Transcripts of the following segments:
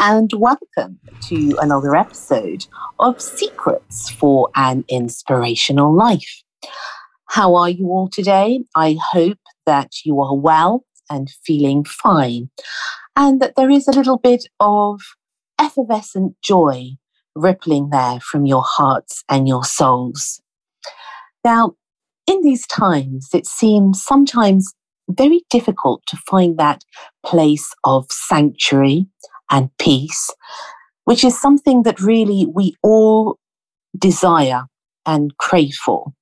and welcome to another episode of Secrets for an Inspirational Life. How are you all today? I hope that you are well and feeling fine, and that there is a little bit of effervescent joy rippling there from your hearts and your souls. Now, in these times, it seems sometimes very difficult to find that place of sanctuary and peace, which is something that really we all desire and crave for.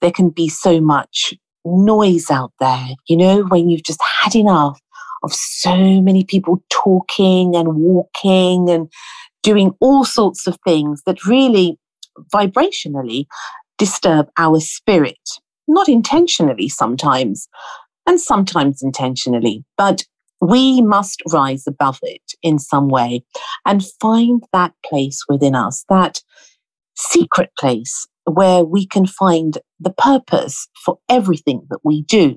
There can be so much noise out there, you know, when you've just had enough of so many people talking and walking and doing all sorts of things that really vibrationally disturb our spirit. Not intentionally sometimes, and sometimes intentionally, but we must rise above it in some way and find that place within us, that secret place where we can find the purpose for everything that we do.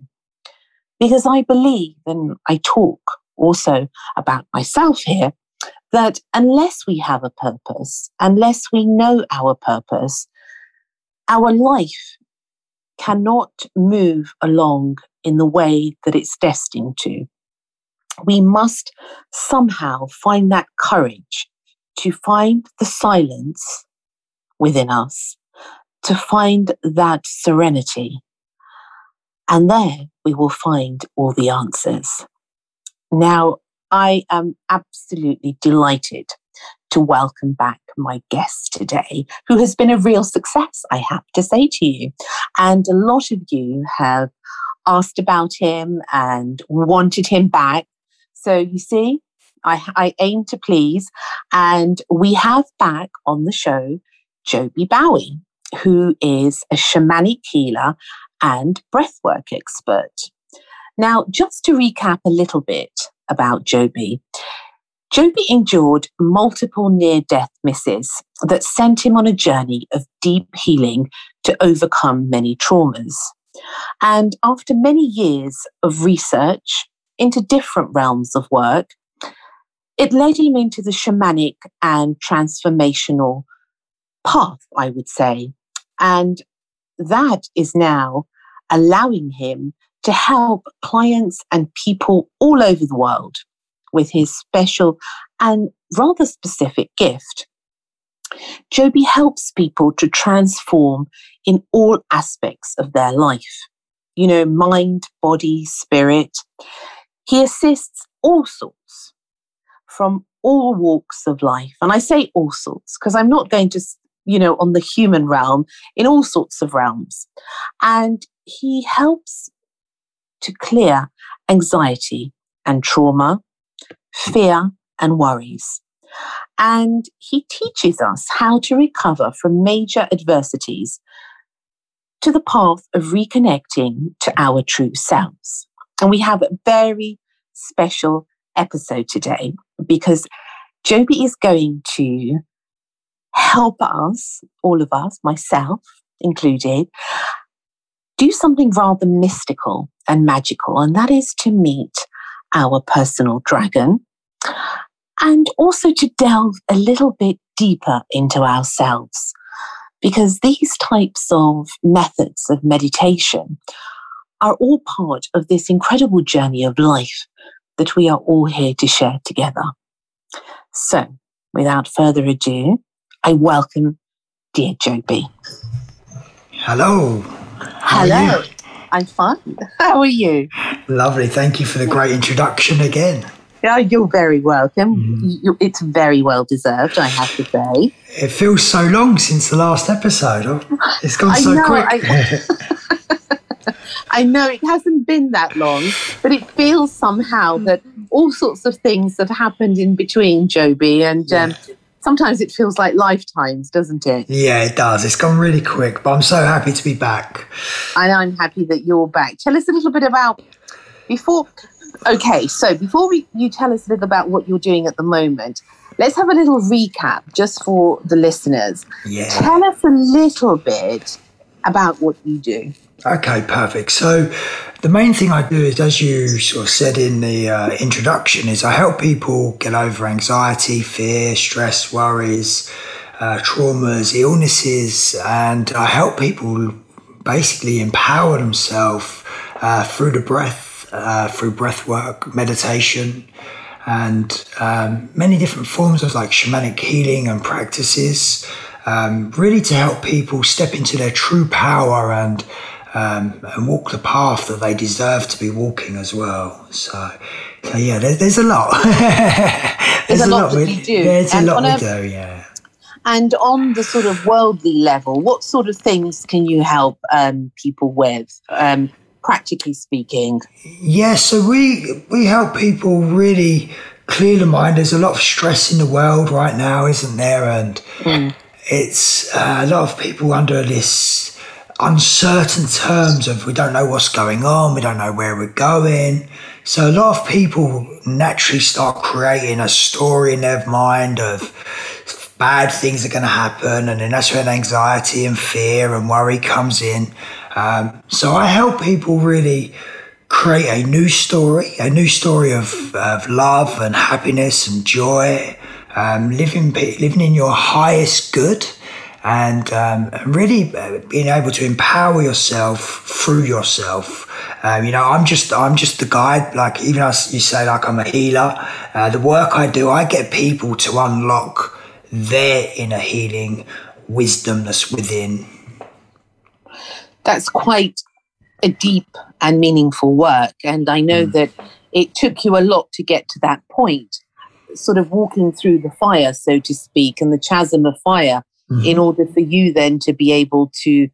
Because I believe, and I talk also about myself here, that unless we have a purpose, unless we know our purpose, our life cannot move along in the way that it's destined to. We must somehow find that courage to find the silence within us, to find that serenity. And there we will find all the answers. Now, I am absolutely delighted to welcome back my guest today, who has been a real success, I have to say to you. And a lot of you have asked about him and wanted him back. So you see, I, I aim to please. And we have back on the show Joby Bowie, who is a shamanic healer and breathwork expert. Now, just to recap a little bit about Joby, Joby endured multiple near death misses that sent him on a journey of deep healing to overcome many traumas. And after many years of research into different realms of work, it led him into the shamanic and transformational path, I would say. And that is now allowing him to help clients and people all over the world with his special and rather specific gift. Joby helps people to transform in all aspects of their life, you know, mind, body, spirit. He assists all sorts from all walks of life. And I say all sorts because I'm not going to, you know, on the human realm, in all sorts of realms. And he helps to clear anxiety and trauma, fear and worries. And he teaches us how to recover from major adversities to the path of reconnecting to our true selves. And we have very special episode today because Joby is going to help us, all of us, myself included, do something rather mystical and magical, and that is to meet our personal dragon and also to delve a little bit deeper into ourselves. Because these types of methods of meditation are all part of this incredible journey of life that we are all here to share together. So, without further ado, I welcome dear Joby. Hello. Hello. I'm fine. How are you? Lovely. Thank you for the great introduction again. Yeah, you're very welcome. Mm. You, it's very well deserved, I have to say. It feels so long since the last episode. Oh, it's gone so know, quick. I, I know it hasn't been that long, but it feels somehow that all sorts of things have happened in between, Joby, and um, sometimes it feels like lifetimes, doesn't it? Yeah, it does. It's gone really quick, but I'm so happy to be back. And I'm happy that you're back. Tell us a little bit about before. Okay, so before we, you tell us a little about what you're doing at the moment, let's have a little recap just for the listeners. Yeah. Tell us a little bit about what you do. Okay, perfect. So, the main thing I do is, as you sort of said in the uh, introduction, is I help people get over anxiety, fear, stress, worries, uh, traumas, illnesses, and I help people basically empower themselves uh, through the breath, uh, through breath work, meditation, and um, many different forms of like shamanic healing and practices, um, really to help people step into their true power and um, and walk the path that they deserve to be walking as well. So, so yeah, there's, there's a lot. there's, there's, a, lot, lot we do. There's and a lot we a, do, yeah. And on the sort of worldly level, what sort of things can you help um, people with? Um, practically speaking? Yeah, so we we help people really clear the mind. There's a lot of stress in the world right now, isn't there? And mm. it's uh, a lot of people under this uncertain terms of we don't know what's going on, we don't know where we're going. So a lot of people naturally start creating a story in their mind of bad things are going to happen, and then that's when anxiety and fear and worry comes in. Um, so I help people really create a new story, a new story of, of love and happiness and joy, um, living living in your highest good and um, really uh, being able to empower yourself through yourself. Um, you know, I'm just I'm just the guide. Like even as you say, like I'm a healer. Uh, the work I do, I get people to unlock their inner healing wisdom that's within. That's quite a deep and meaningful work, and I know mm. that it took you a lot to get to that point. Sort of walking through the fire, so to speak, and the chasm of fire mm-hmm. in order for you then to be able to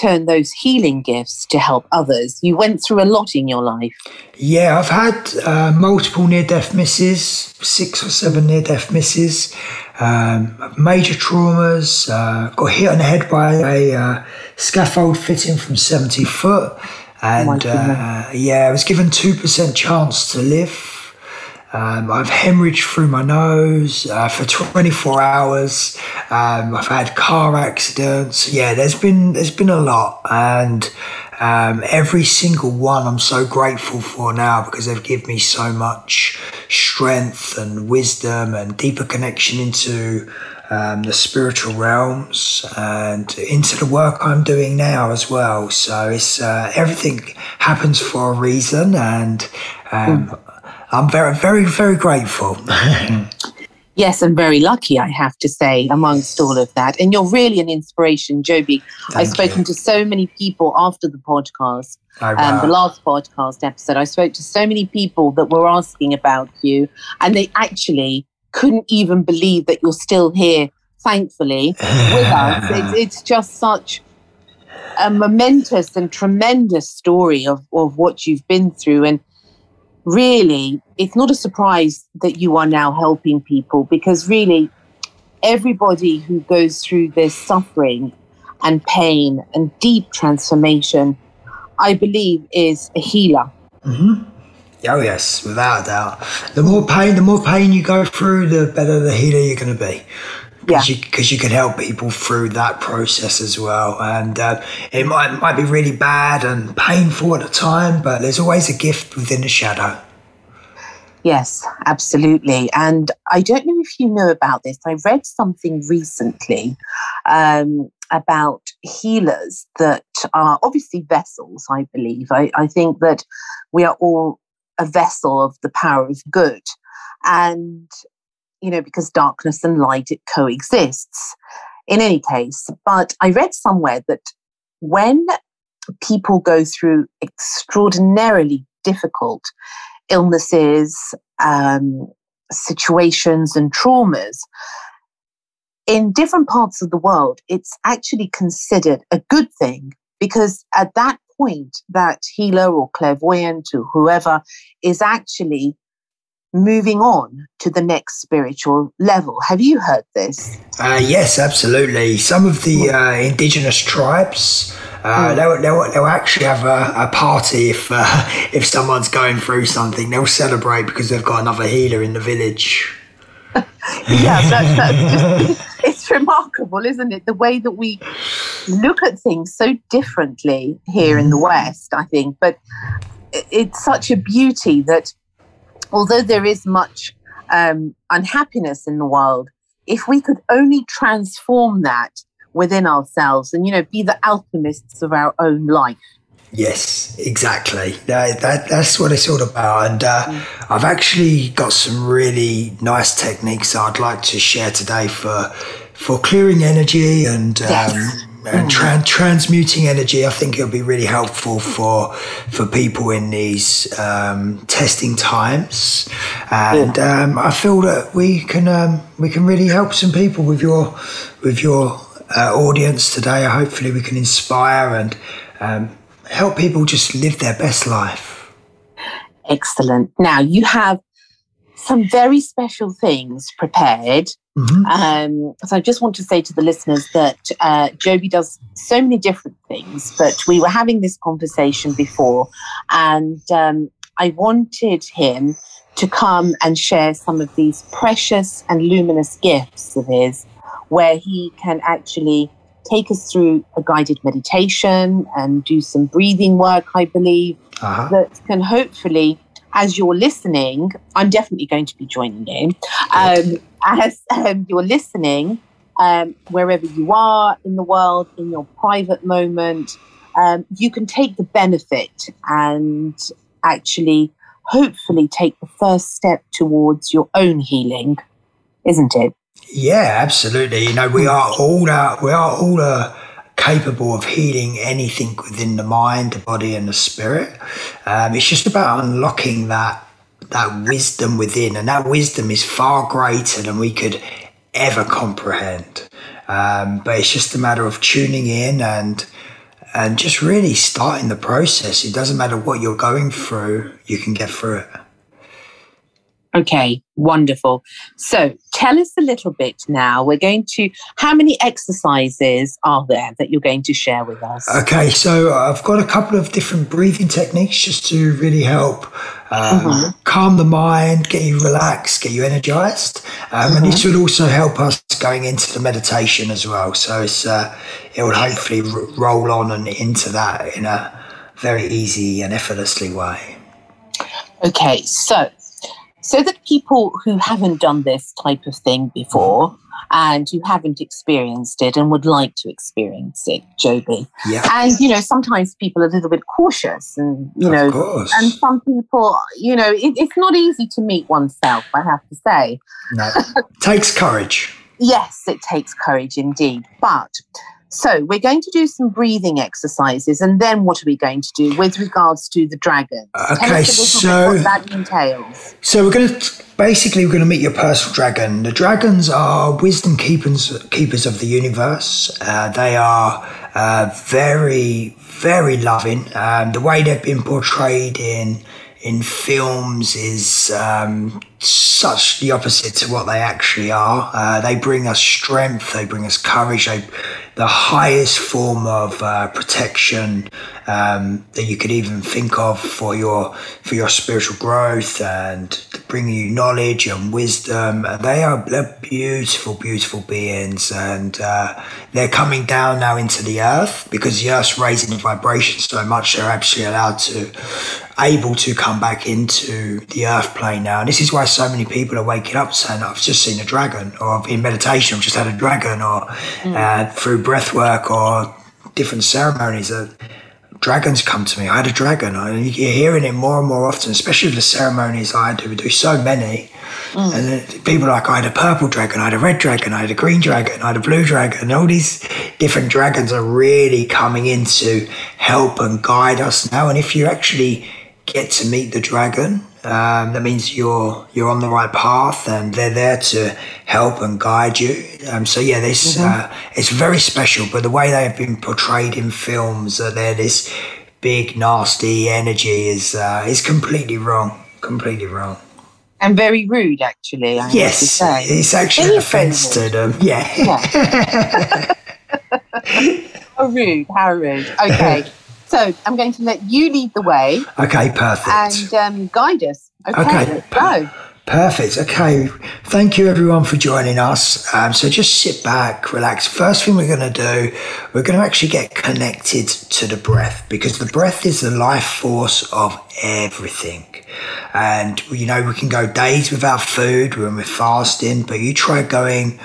turn those healing gifts to help others. You went through a lot in your life. Yeah, I've had uh, multiple near death misses, six or seven near death misses, um, major traumas, uh, got hit on the head by a uh, scaffold fitting from 70 foot. And oh uh, yeah, I was given 2% chance to live um, I've hemorrhaged through my nose uh, for 24 hours. Um, I've had car accidents. Yeah, there's been there's been a lot, and um, every single one I'm so grateful for now because they've given me so much strength and wisdom and deeper connection into um, the spiritual realms and into the work I'm doing now as well. So it's uh, everything happens for a reason, and mm. I'm very, very, very grateful. yes, and very lucky, I have to say, amongst all of that. And you're really an inspiration, Joby. Thank I've spoken you. to so many people after the podcast. Oh, wow. um, the last podcast episode, I spoke to so many people that were asking about you, and they actually couldn't even believe that you're still here, thankfully, with us. It's, it's just such a momentous and tremendous story of, of what you've been through. And really, it's not a surprise that you are now helping people because really, everybody who goes through this suffering and pain and deep transformation, I believe, is a healer. Mm-hmm. Oh yes, without a doubt. The more pain, the more pain you go through, the better the healer you're going to be because yeah. you, you can help people through that process as well. And uh, it might, might be really bad and painful at the time, but there's always a gift within the shadow. Yes, absolutely. And I don't know if you know about this. I read something recently um, about healers that are obviously vessels, I believe. I, I think that we are all a vessel of the power of good. And you know, because darkness and light, it coexists in any case. But I read somewhere that when people go through extraordinarily difficult illnesses, um, situations, and traumas, in different parts of the world, it's actually considered a good thing because at that point, that healer or clairvoyant or whoever is actually moving on to the next spiritual level. Have you heard this? Uh, yes, absolutely. Some of the uh, indigenous tribes. Uh, mm. they'll, they'll, they'll, actually have a, a party if uh, if someone's going through something. They'll celebrate because they've got another healer in the village. yeah, that's, that's just, it's remarkable, isn't it? The way that we look at things so differently here in the West, I think. But it's such a beauty that although there is much um, unhappiness in the world, if we could only transform that within ourselves and, you know, be the alchemists of our own life. Yes, exactly. That, that, that's what it's all about. And uh, mm. I've actually got some really nice techniques I'd like to share today for for clearing energy and yes. And tra- transmuting energy. I think it'll be really helpful for for people in these um, testing times, and yeah. um, I feel that we can um, we can really help some people with your with your uh, audience today. Hopefully, we can inspire and um, help people just live their best life. Excellent. Now you have some very special things prepared Mm-hmm. Um, so I just want to say to the listeners that uh, Joby does so many different things, but we were having this conversation before, and um, I wanted him to come and share some of these precious and luminous gifts of his, where he can actually take us through a guided meditation and do some breathing work, I believe, uh-huh. that can hopefully as you're listening, I'm definitely going to be joining you. Um, as um, you're listening, um, wherever you are in the world, in your private moment, um, you can take the benefit and actually, hopefully, take the first step towards your own healing, isn't it? Yeah, absolutely. You know, we are all uh, we are all uh, capable of healing anything within the mind, the body, and the spirit. Um, it's just about unlocking that that wisdom within, and that wisdom is far greater than we could ever comprehend. Um, but it's just a matter of tuning in and and just really starting the process. It doesn't matter what you're going through; you can get through it. Okay, wonderful. So tell us a little bit now. We're going to, how many exercises are there that you're going to share with us? Okay, so I've got a couple of different breathing techniques just to really help um, mm-hmm. calm the mind, get you relaxed, get you energized. Um, mm-hmm. And this will also help us going into the meditation as well. So it's, uh, it will hopefully r- roll on and into that in a very easy and effortlessly way. Okay, so so that people who haven't done this type of thing before and who haven't experienced it and would like to experience it, Joby. Yeah. And, you know, sometimes people are a little bit cautious and, you of know, course. and some people, you know, it, it's not easy to meet oneself, I have to say. No. takes courage. Yes, it takes courage indeed. But so we're going to do some breathing exercises, and then what are we going to do with regards to the dragon? Okay, so what that entails. So we're going to basically we're going to meet your personal dragon. The dragons are wisdom keepers keepers of the universe. Uh, they are uh, very very loving. Um, the way they've been portrayed in in films is um, such the opposite to what they actually are. Uh, they bring us strength, they bring us courage, they, the highest form of uh, protection um, that you could even think of for your for your spiritual growth and bringing you knowledge and wisdom. And they are they're beautiful, beautiful beings, and uh, they're coming down now into the earth because the earth's raising the vibration so much. They're actually allowed to able to come back into the earth plane now. And this is why so many people are waking up saying, I've just seen a dragon, or in meditation, I've just had a dragon, or mm. uh, through breath work or different ceremonies. Uh, dragons come to me. I had a dragon. And you're hearing it more and more often, especially with the ceremonies I do. We do so many. Mm. And people like, I had a purple dragon, I had a red dragon, I had a green dragon, I had a blue dragon. And all these different dragons are really coming in to help and guide us now. And if you actually get to meet the dragon, um, that means you're you're on the right path, and they're there to help and guide you. Um, so yeah, this mm-hmm. uh, it's very special. But the way they have been portrayed in films, that they're this big nasty energy is uh, is completely wrong. Completely wrong. And very rude, actually. I yes, it's actually an offence to them. Yeah. yeah. how rude! How rude! Okay. So I'm going to let you lead the way. Okay, perfect. And um, guide us. Okay, okay go. Perfect. Okay. Thank you, everyone, for joining us. Um, so just sit back, relax. First thing we're going to do, we're going to actually get connected to the breath because the breath is the life force of everything. And, you know, we can go days without food when we're fasting, but you try going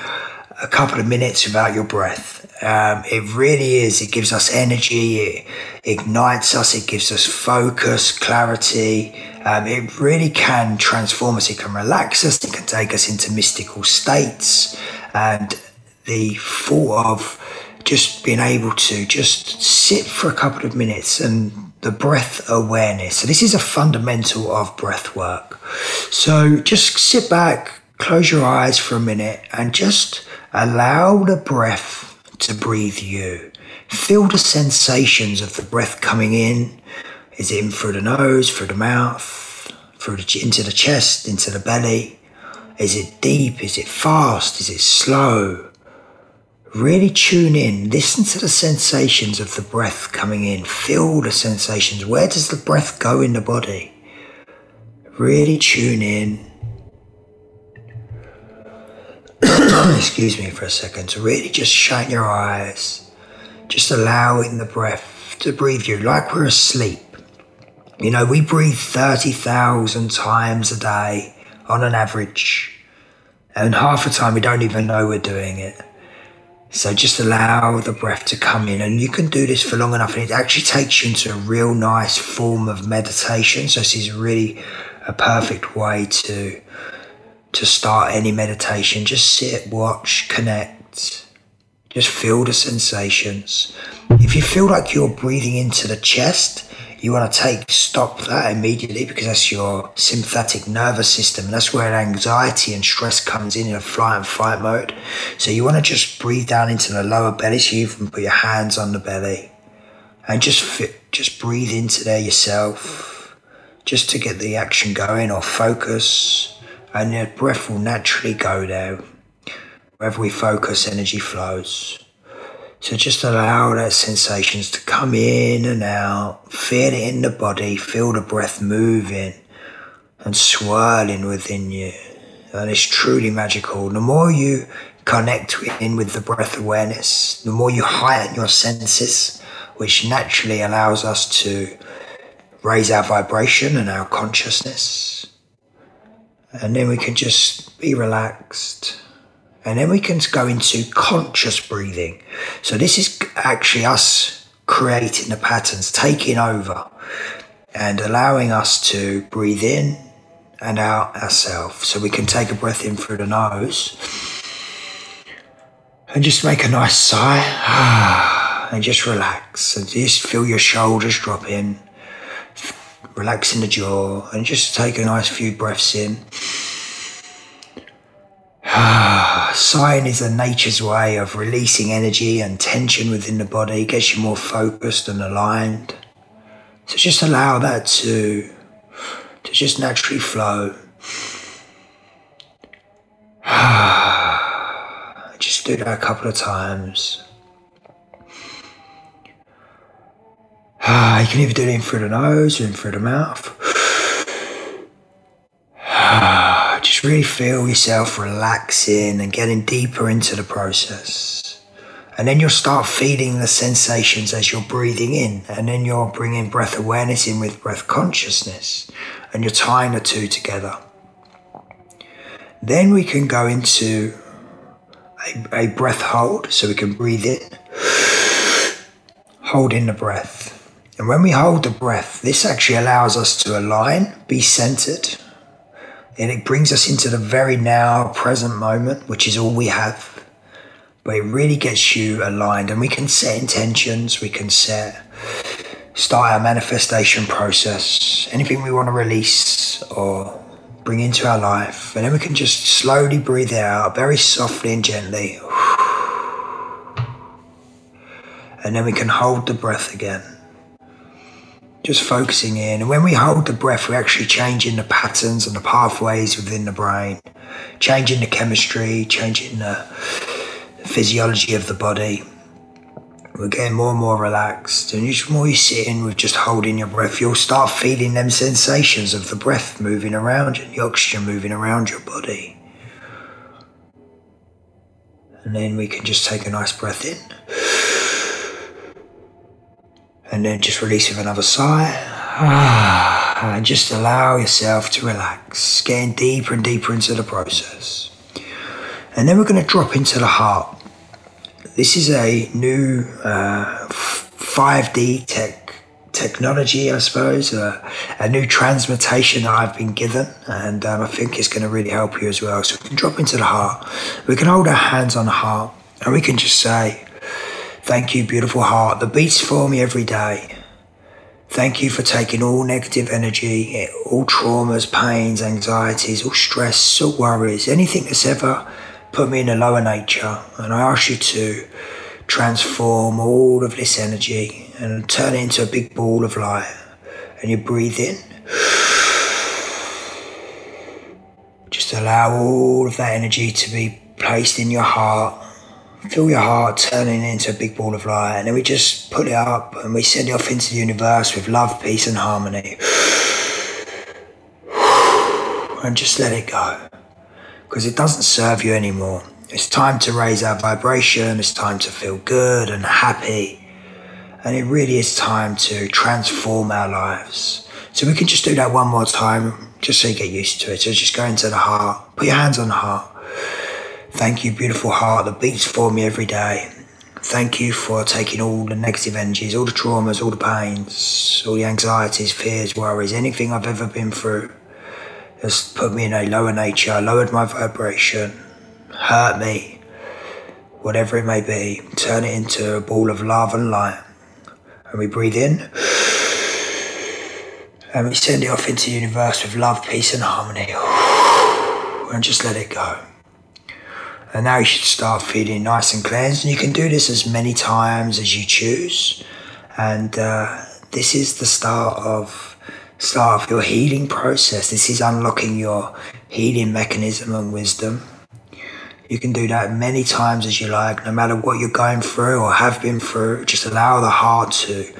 a couple of minutes without your breath um, it really is. It gives us energy. It ignites us. It gives us focus, clarity. Um, it really can transform us. It can relax us. It can take us into mystical states. And the thought of just being able to just sit for a couple of minutes and the breath awareness. So this is a fundamental of breath work. So just sit back, close your eyes for a minute and just allow the breath to breathe you. Feel the sensations of the breath coming in. Is it in through the nose, through the mouth, through the, into the chest, into the belly? Is it deep? Is it fast? Is it slow? Really tune in. Listen to the sensations of the breath coming in. Feel the sensations. Where does the breath go in the body? Really tune in excuse me for a second, to really just shut your eyes, just allowing the breath to breathe you like we're asleep. You know, we breathe 30,000 times a day on an average, and half the time we don't even know we're doing it. So just allow the breath to come in, and you can do this for long enough, and it actually takes you into a real nice form of meditation. So, this is really a perfect way to to start any meditation. Just sit, watch, connect. Just feel the sensations. If you feel like you're breathing into the chest, you want to take stop that immediately because that's your sympathetic nervous system. That's where anxiety and stress comes in in a flight and fight mode. So you want to just breathe down into the lower belly. So you can put your hands on the belly and just fit, just breathe into there yourself, just to get the action going or focus and your breath will naturally go there. Wherever we focus, energy flows. So just allow those sensations to come in and out. Feel it in the body. Feel the breath moving and swirling within you. And it's truly magical. The more you connect in with the breath awareness, the more you heighten your senses, which naturally allows us to raise our vibration and our consciousness and then we can just be relaxed. And then we can go into conscious breathing. So, this is actually us creating the patterns, taking over, and allowing us to breathe in and out ourselves. So, we can take a breath in through the nose and just make a nice sigh and just relax and just feel your shoulders drop in relaxing the jaw, and just take a nice few breaths in. Sighing is a nature's way of releasing energy and tension within the body, gets you more focused and aligned. So just allow that to, to just naturally flow. just do that a couple of times. You can either do it in through the nose or in through the mouth. Ah, just really feel yourself relaxing and getting deeper into the process. And then you'll start feeling the sensations as you're breathing in. And then you're bringing breath awareness in with breath consciousness. And you're tying the two together. Then we can go into a, a breath hold. So we can breathe in, hold in the breath And when we hold the breath, this actually allows us to align, be centered, and it brings us into the very now present moment, which is all we have. But it really gets you aligned, and we can set intentions, we can set, start our manifestation process, anything we want to release or bring into our life, and then we can just slowly breathe out very softly and gently. And then we can hold the breath again just focusing in. And when we hold the breath, we're actually changing the patterns and the pathways within the brain, changing the chemistry, changing the physiology of the body. We're getting more and more relaxed. And the more you sit in with just holding your breath, you'll start feeling them sensations of the breath moving around and the oxygen moving around your body. And then we can just take a nice breath in and then just release with another sigh. And just allow yourself to relax, getting deeper and deeper into the process. And then we're going to drop into the heart. This is a new uh, 5D tech technology, I suppose, uh, a new transmutation that I've been given, and um, I think it's going to really help you as well. So we can drop into the heart. We can hold our hands on the heart, and we can just say, Thank you, beautiful heart that beats for me every day. Thank you for taking all negative energy, all traumas, pains, anxieties, all stress, all worries, anything that's ever put me in a lower nature. And I ask you to transform all of this energy and turn it into a big ball of light. And you breathe in. Just allow all of that energy to be placed in your heart feel your heart turning into a big ball of light, and then we just put it up and we send it off into the universe with love, peace, and harmony. And just let it go because it doesn't serve you anymore. It's time to raise our vibration, it's time to feel good and happy, and it really is time to transform our lives. So we can just do that one more time just so you get used to it. So just go into the heart, put your hands on the heart. Thank you, beautiful heart that beats for me every day. Thank you for taking all the negative energies, all the traumas, all the pains, all the anxieties, fears, worries, anything I've ever been through has put me in a lower nature, lowered my vibration, hurt me, whatever it may be. Turn it into a ball of love and light. And we breathe in. And we send it off into the universe with love, peace, and harmony. And just let it go. And now you should start feeling nice and cleansed. And you can do this as many times as you choose. And uh, this is the start of start of your healing process. This is unlocking your healing mechanism and wisdom. You can do that many times as you like, no matter what you're going through or have been through. Just allow the heart to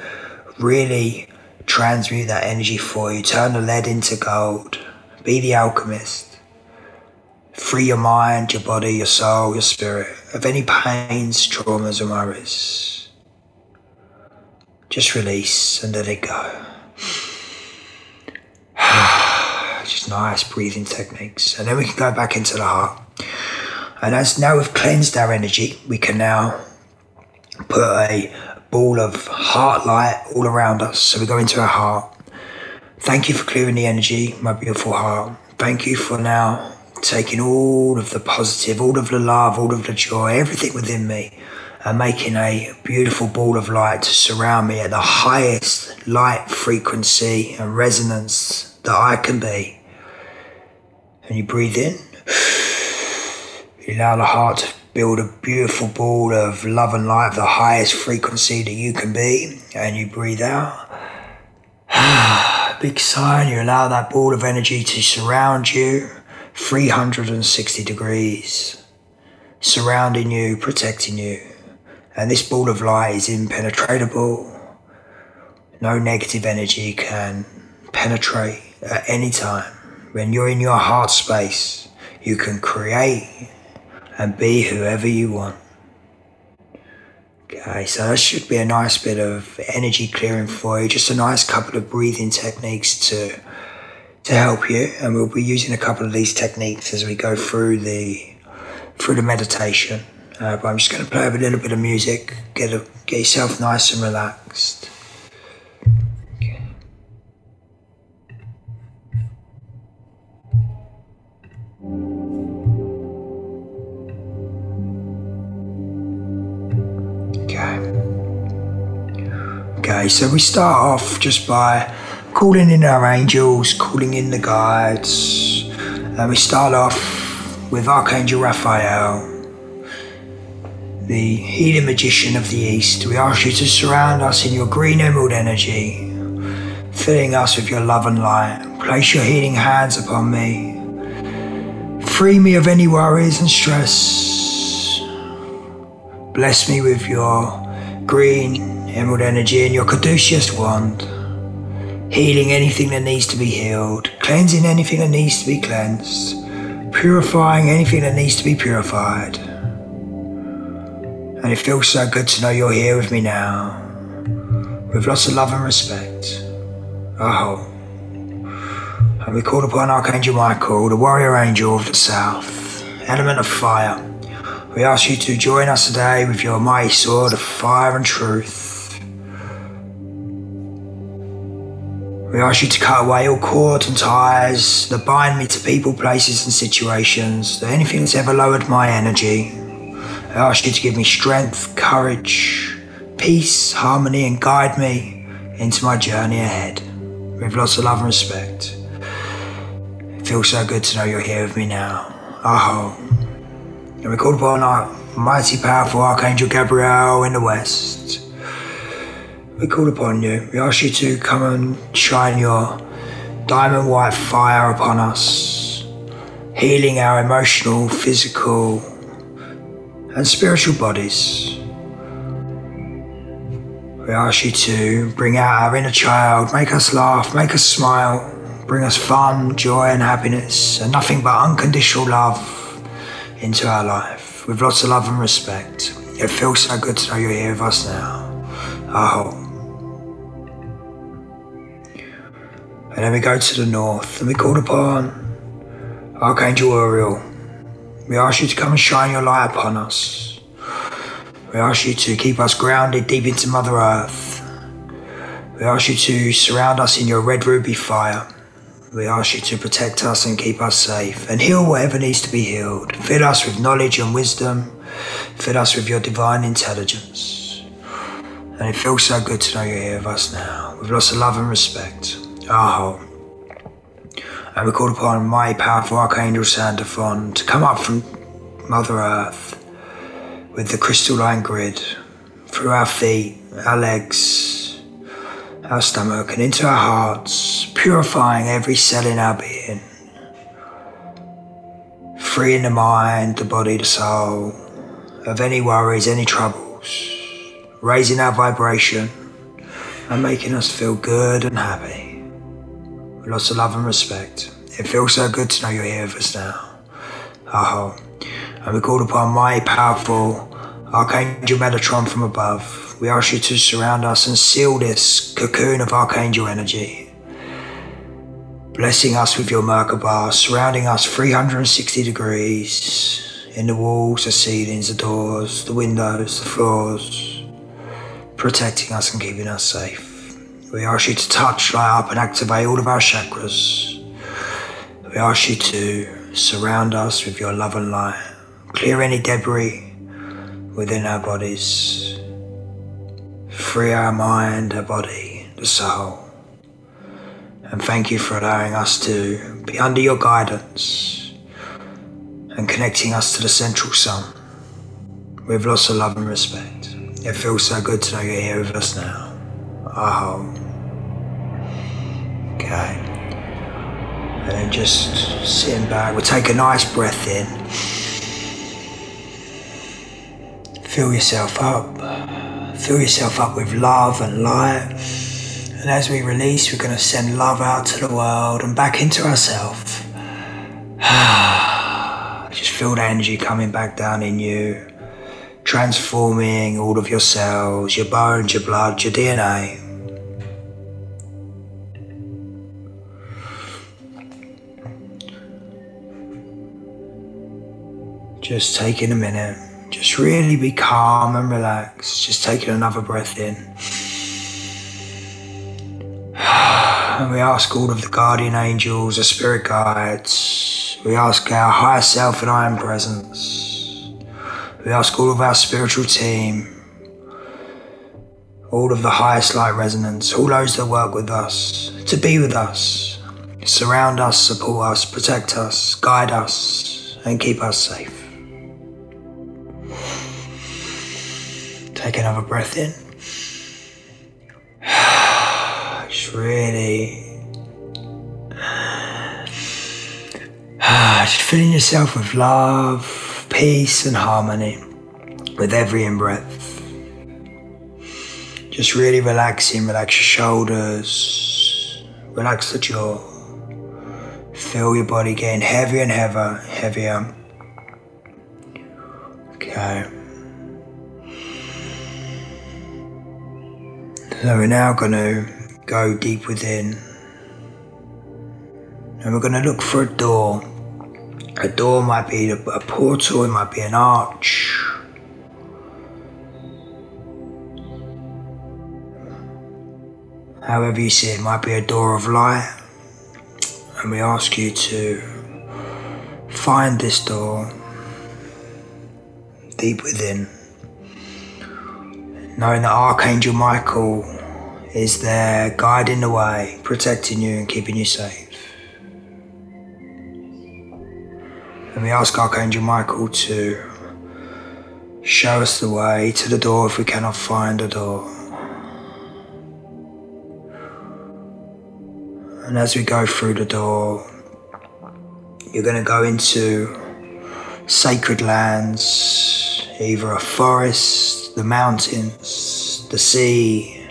really transmute that energy for you. Turn the lead into gold. Be the alchemist. Free your mind, your body, your soul, your spirit of any pains, traumas, or worries. Just release and let it go. Just nice breathing techniques. And then we can go back into the heart. And as now we've cleansed our energy, we can now put a ball of heart light all around us. So we go into our heart. Thank you for clearing the energy, my beautiful heart. Thank you for now taking all of the positive, all of the love, all of the joy, everything within me, and making a beautiful ball of light to surround me at the highest light frequency and resonance that I can be. And you breathe in, you allow the heart to build a beautiful ball of love and light the highest frequency that you can be, and you breathe out. Big sigh, and you allow that ball of energy to surround you 360 degrees, surrounding you, protecting you. And this ball of light is impenetrable. No negative energy can penetrate at any time. When you're in your heart space, you can create and be whoever you want. Okay, so that should be a nice bit of energy clearing for you. Just a nice couple of breathing techniques to to help you. And we'll be using a couple of these techniques as we go through the through the meditation. Uh, but I'm just going to play a little bit of music, get a, get yourself nice and relaxed. Okay. Okay, so we start off just by calling in our angels, calling in the guides. And we start off with Archangel Raphael, the healing magician of the East. We ask you to surround us in your green emerald energy, filling us with your love and light. Place your healing hands upon me. Free me of any worries and stress. Bless me with your green emerald energy and your caduceus wand. Healing anything that needs to be healed, cleansing anything that needs to be cleansed, purifying anything that needs to be purified. And it feels so good to know you're here with me now, with lots of love and respect. Oh. And we call upon Archangel Michael, the warrior angel of the south, element of fire. We ask you to join us today with your mighty sword of fire and truth. We ask you to cut away all cords and ties that bind me to people, places, and situations, that anything that's ever lowered my energy, I ask you to give me strength, courage, peace, harmony, and guide me into my journey ahead with lots of love and respect. It feels so good to know you're here with me now. Aho. And we call upon our mighty, powerful Archangel Gabriel in the west. We call upon you. We ask you to come and shine your diamond white fire upon us, healing our emotional, physical, and spiritual bodies. We ask you to bring out our inner child, make us laugh, make us smile, bring us fun, joy, and happiness, and nothing but unconditional love into our life with lots of love and respect. It feels so good to know you're here with us now. Aho. And then we go to the north and we call upon Archangel Uriel we ask you to come and shine your light upon us. We ask you to keep us grounded deep into Mother Earth. We ask you to surround us in your red ruby fire. We ask you to protect us and keep us safe and heal whatever needs to be healed. Fill us with knowledge and wisdom. Fill us with your divine intelligence. And it feels so good to know you're here with us now, with lots of love and respect. Aho and we call upon my powerful Archangel Sandalphon to come up from Mother Earth with the crystalline grid through our feet, our legs, our stomach, and into our hearts, purifying every cell in our being, freeing the mind, the body, the soul of any worries, any troubles, raising our vibration and making us feel good and happy lots of love and respect. It feels so good to know you're here with us now. Aho. And we call upon my powerful Archangel Metatron from above. We ask you to surround us and seal this cocoon of Archangel energy. Blessing us with your Merkaba, surrounding us 360 degrees in the walls, the ceilings, the doors, the windows, the floors, protecting us and keeping us safe. We ask you to touch, light up, and activate all of our chakras. We ask you to surround us with your love and light. Clear any debris within our bodies. Free our mind, our body, the soul. And thank you for allowing us to be under your guidance and connecting us to the central sun with lots of love and respect. It feels so good to know you're here with us now. Aho. Okay. And then just sitting back, we'll take a nice breath in. Fill yourself up. Fill yourself up with love and light. And as we release, we're going to send love out to the world and back into ourselves. Just feel the energy coming back down in you, transforming all of your cells, your bones, your blood, your DNA. Just taking a minute. Just really be calm and relaxed. Just taking another breath in. And we ask all of the guardian angels, the spirit guides. We ask our higher self and I am presence. We ask all of our spiritual team, all of the highest light resonance, all those that work with us, to be with us, surround us, support us, protect us, guide us, and keep us safe. Take another breath in. Just really. Just filling yourself with love, peace, and harmony with every in breath. Just really relaxing, relax your shoulders, relax the jaw. Feel your body getting heavier and heavier, heavier. Okay. So we're now going to go deep within. And we're going to look for a door. A door might be a, portal, it might be an arch. However you see it might be a door of light. And we ask you to find this door deep within knowing that Archangel Michael is there guiding the way, protecting you and keeping you safe. And we ask Archangel Michael to show us the way to the door if we cannot find the door. And as we go through the door, you're going to go into sacred lands, either a forest, the mountains, the sea,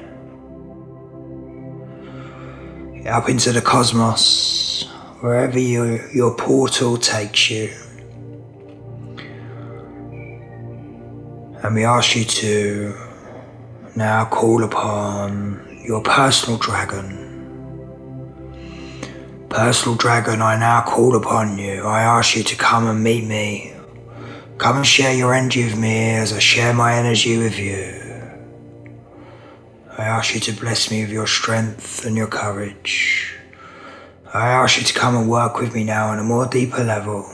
up into the cosmos, wherever you, your portal takes you. And we ask you to now call upon your personal dragon. Personal dragon, I now call upon you. I ask you to come and meet me. Come and share your energy with me as I share my energy with you. I ask you to bless me with your strength and your courage. I ask you to come and work with me now on a more deeper level.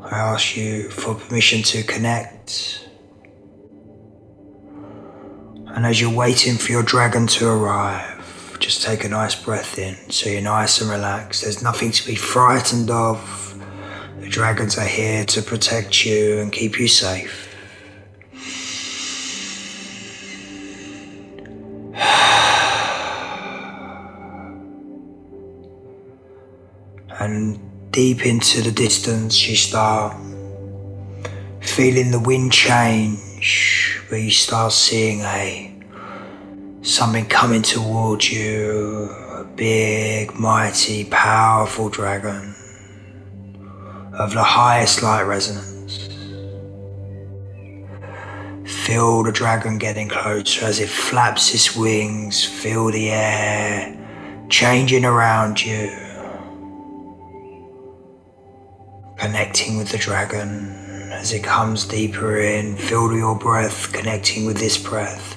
I ask you for permission to connect. And as you're waiting for your dragon to arrive, just take a nice breath in so you're nice and relaxed. There's nothing to be frightened of. The dragons are here to protect you and keep you safe. and deep into the distance you start feeling the wind change where you start seeing a something coming towards you a big mighty powerful dragon of the highest light resonance feel the dragon getting closer as it flaps its wings feel the air changing around you connecting with the dragon as it comes deeper in. Feel your breath connecting with this breath.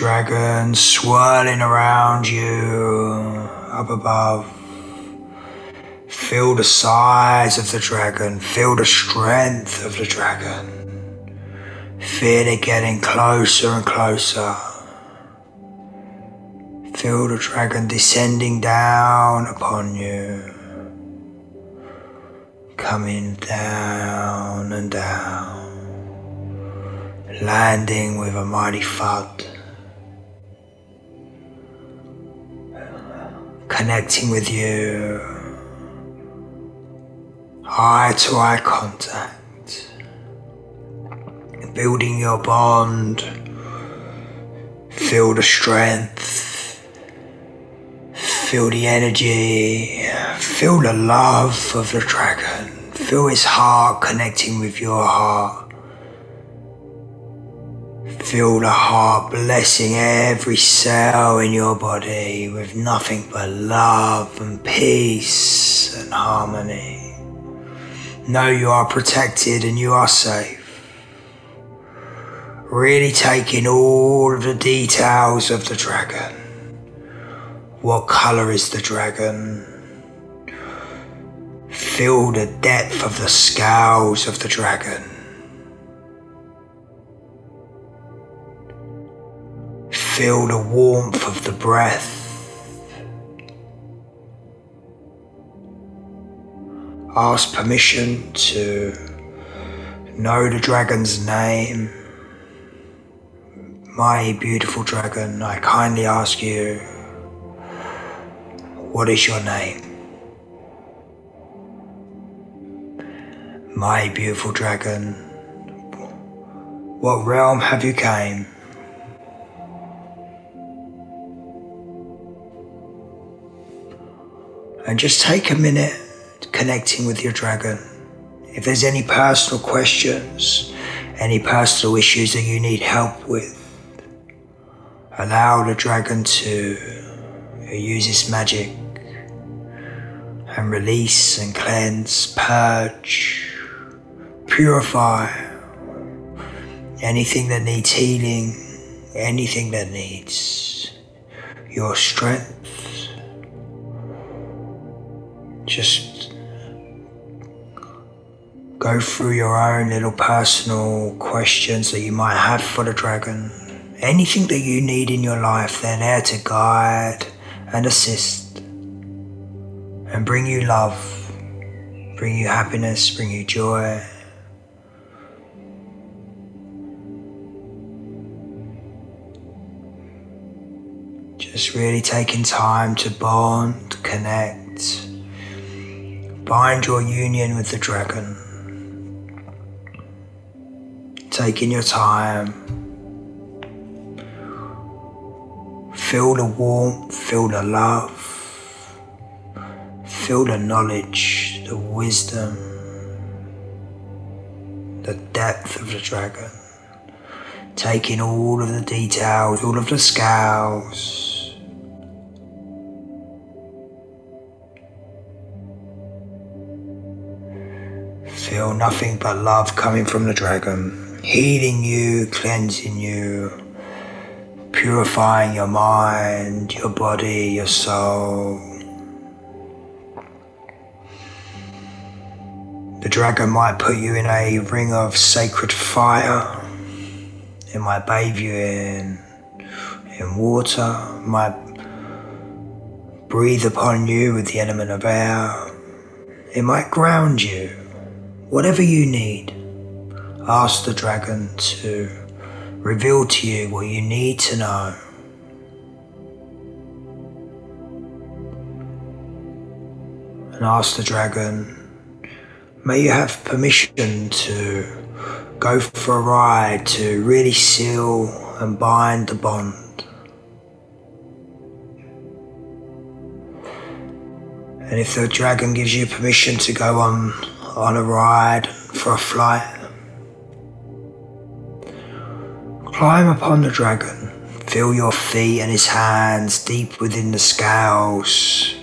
Dragon swirling around you up above. Feel the size of the dragon. Feel the strength of the dragon. Feel it getting closer and closer. Feel the dragon descending down upon you. Coming down and down. Landing with a mighty thud. Connecting with you. Eye to eye contact, building your bond, feel the strength, feel the energy, feel the love of the dragon, feel his heart connecting with your heart. Feel the heart blessing every cell in your body with nothing but love and peace and harmony. Know you are protected and you are safe. Really taking all of the details of the dragon. What colour is the dragon? Feel the depth of the scales of the dragon. Feel the warmth of the breath. Ask permission to know the dragon's name. My beautiful dragon, I kindly ask you, what is your name? My beautiful dragon, what realm have you came? And just take a minute connecting with your dragon. If there's any personal questions, any personal issues that you need help with, allow the dragon to use its magic and release and cleanse, purge, purify anything that needs healing, anything that needs your strength. Just go through your own little personal questions that you might have for the dragon. Anything that you need in your life, they're there to guide and assist and bring you love, bring you happiness, bring you joy. Just really taking time to bond, connect, bind your union with the dragon. Taking your time. Feel the warmth, feel the love, feel the knowledge, the wisdom, the depth of the dragon. Taking all of the details, all of the scales. Feel nothing but love coming from the dragon, healing you, cleansing you, purifying your mind, your body, your soul. The dragon might put you in a ring of sacred fire. It might bathe you in, in water, might breathe upon you with the element of air. It might ground you. Whatever you need, ask the dragon to reveal to you what you need to know. And ask the dragon, may you have permission to go for a ride to really seal and bind the bond. And if the dragon gives you permission to go on on a ride for a flight, climb upon the dragon. Feel your feet and his hands deep within the scales,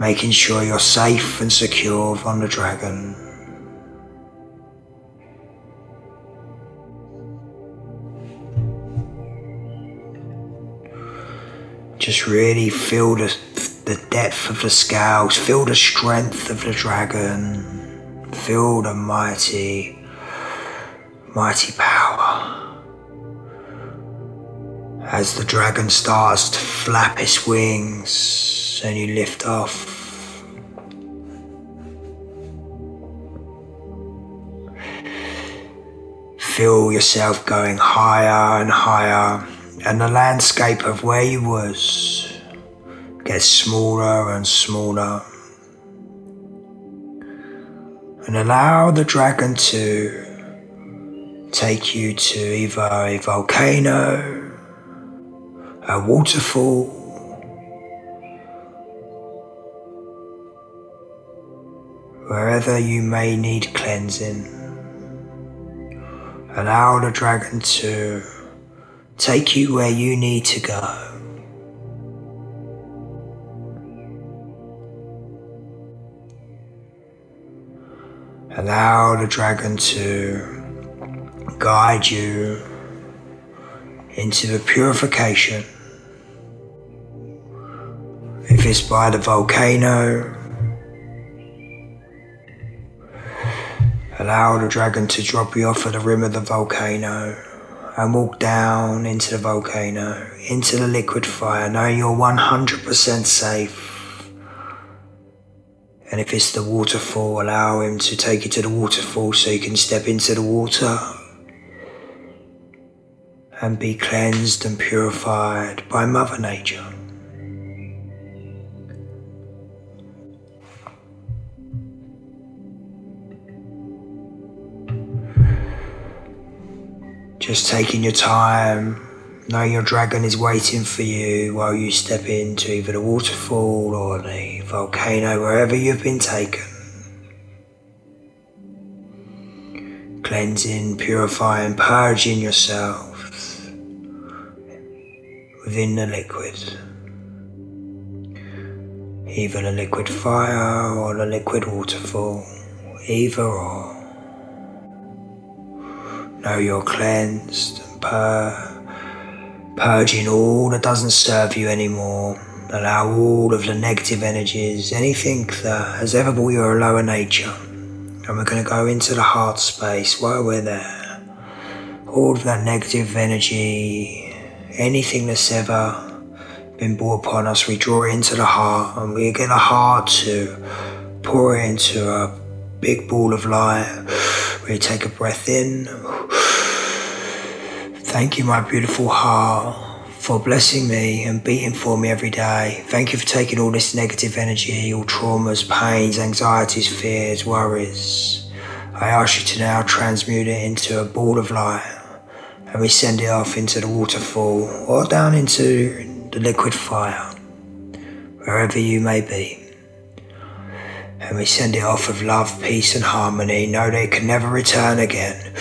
making sure you're safe and secure on the dragon. Just really feel the, the depth of the scales, feel the strength of the dragon, feel the mighty, mighty power. As the dragon starts to flap its wings and you lift off. Feel yourself going higher and higher and the landscape of where you was gets smaller and smaller. And allow the dragon to take you to either a volcano, a waterfall, wherever you may need cleansing. Allow the dragon to take you where you need to go. Allow the dragon to guide you into the purification. If it's by the volcano, allow the dragon to drop you off at the rim of the volcano and walk down into the volcano, into the liquid fire, knowing you're 100% safe. And if it's the waterfall, allow him to take you to the waterfall so you can step into the water and be cleansed and purified by Mother Nature. Just taking your time, knowing your dragon is waiting for you while you step into either the waterfall or the volcano, wherever you've been taken. Cleansing, purifying, purging yourself within the liquid. Either the liquid fire or the liquid waterfall, either or. Know you're cleansed and pur- purging all that doesn't serve you anymore. Allow all of the negative energies, anything that has ever brought you a lower nature. And we're going to go into the heart space while we're there. All of that negative energy, anything that's ever been brought upon us, we draw it into the heart and we get the heart to pour it into a big ball of light. We take a breath in. Thank you, my beautiful heart, for blessing me and beating for me every day. Thank you for taking all this negative energy, all traumas, pains, anxieties, fears, worries. I ask you to now transmute it into a ball of light and we send it off into the waterfall or down into the liquid fire, wherever you may be. And we send it off with love, peace, and harmony. Know that it can never return again.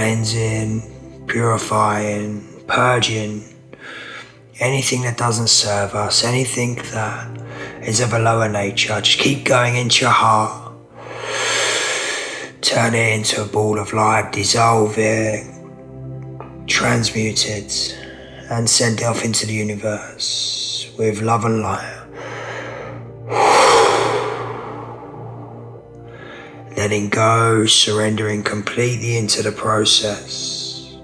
Cleansing, purifying, purging anything that doesn't serve us, anything that is of a lower nature. Just keep going into your heart turn it into a ball of light, dissolve it, transmute it, and send it off into the universe with love and light. Letting go, surrendering completely into the process.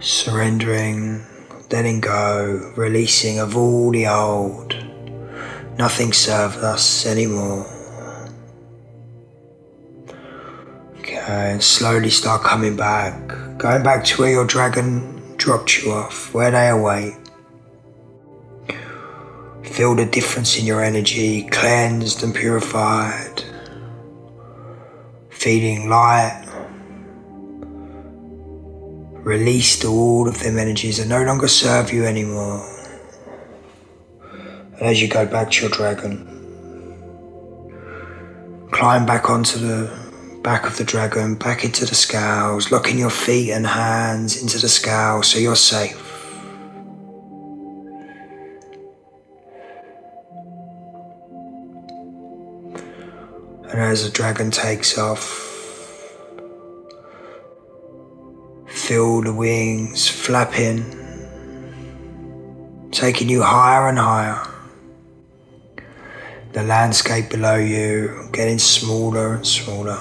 Surrendering, letting go, releasing of all the old. Nothing serves us anymore. Okay, and slowly start coming back, going back to where your dragon dropped you off, where they await. Feel the difference in your energy, cleansed and purified, feeling light. Released all of them energies that no longer serve you anymore. And as you go back to your dragon, climb back onto the back of the dragon, back into the scales, locking your feet and hands into the scales so you're safe. And as the dragon takes off, feel the wings flapping, taking you higher and higher. The landscape below you getting smaller and smaller.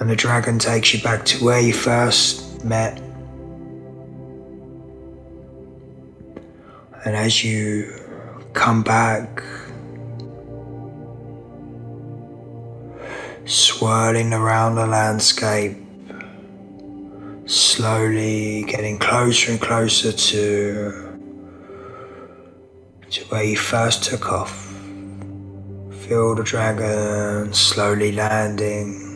and the dragon takes you back to where you first met. And as you come back, swirling around the landscape, slowly getting closer and closer to to where you first took off. Feel the dragon slowly landing.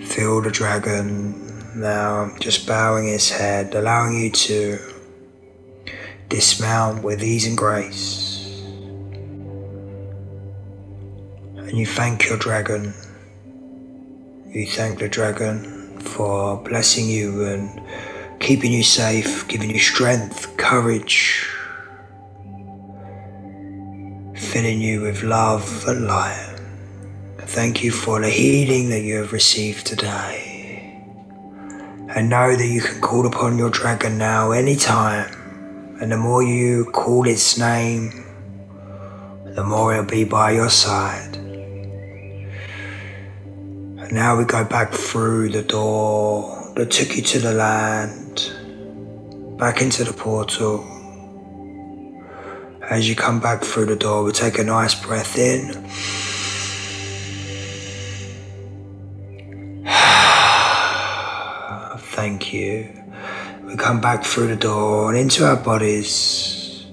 Feel the dragon now just bowing his head, allowing you to dismount with ease and grace. And you thank your dragon. You thank the dragon for blessing you and keeping you safe, giving you strength, courage, filling you with love and light. Thank you for the healing that you have received today. And know that you can call upon your dragon now anytime. And the more you call its name, the more it'll be by your side. And now we go back through the door that took you to the land, back into the portal. As you come back through the door, we take a nice breath in. Thank you. We come back through the door and into our bodies.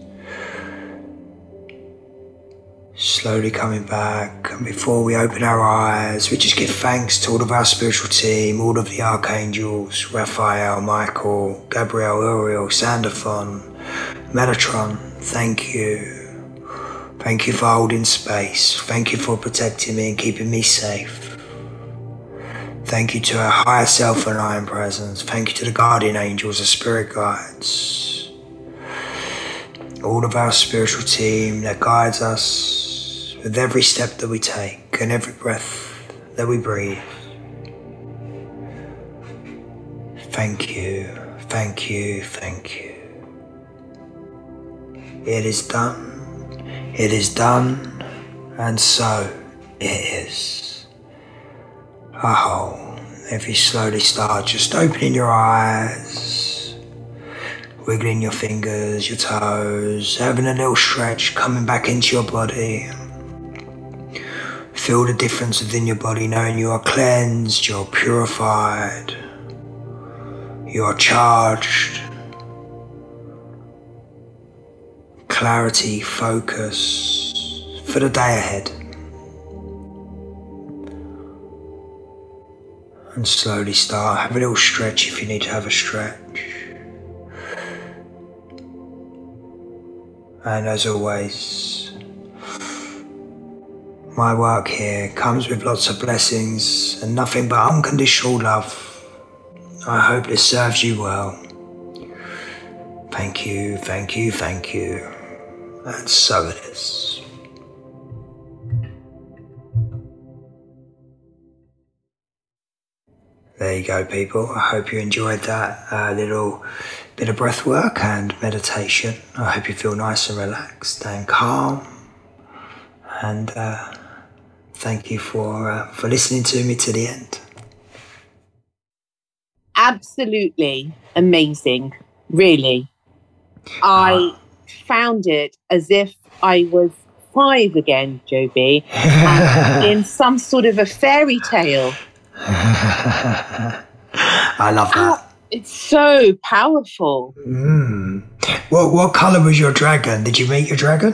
Slowly coming back, and before we open our eyes, we just give thanks to all of our spiritual team, all of the archangels Raphael, Michael, Gabriel, Uriel, Sandalphon, Metatron. Thank you. Thank you for holding space. Thank you for protecting me and keeping me safe. Thank you to our higher self and I AM presence. Thank you to the guardian angels, the spirit guides, all of our spiritual team that guides us with every step that we take and every breath that we breathe. Thank you, thank you, thank you. It is done, it is done, and so it is. Oh, if you slowly start just opening your eyes, wiggling your fingers, your toes, having a little stretch, coming back into your body. Feel the difference within your body, knowing you are cleansed, you're purified, you are charged. Clarity, focus for the day ahead. And slowly start. Have a little stretch if you need to have a stretch. And as always, my work here comes with lots of blessings and nothing but unconditional love. I hope this serves you well. Thank you, thank you, thank you. And so it is. There you go, people. I hope you enjoyed that uh, little bit of breath work and meditation. I hope you feel nice and relaxed and calm. And uh, thank you for uh, for listening to me to the end. Absolutely amazing, really. I found it as if I was five again, Joby, in some sort of a fairy tale. I love that. It's so powerful. Mm. What what color was your dragon? Did you make your dragon?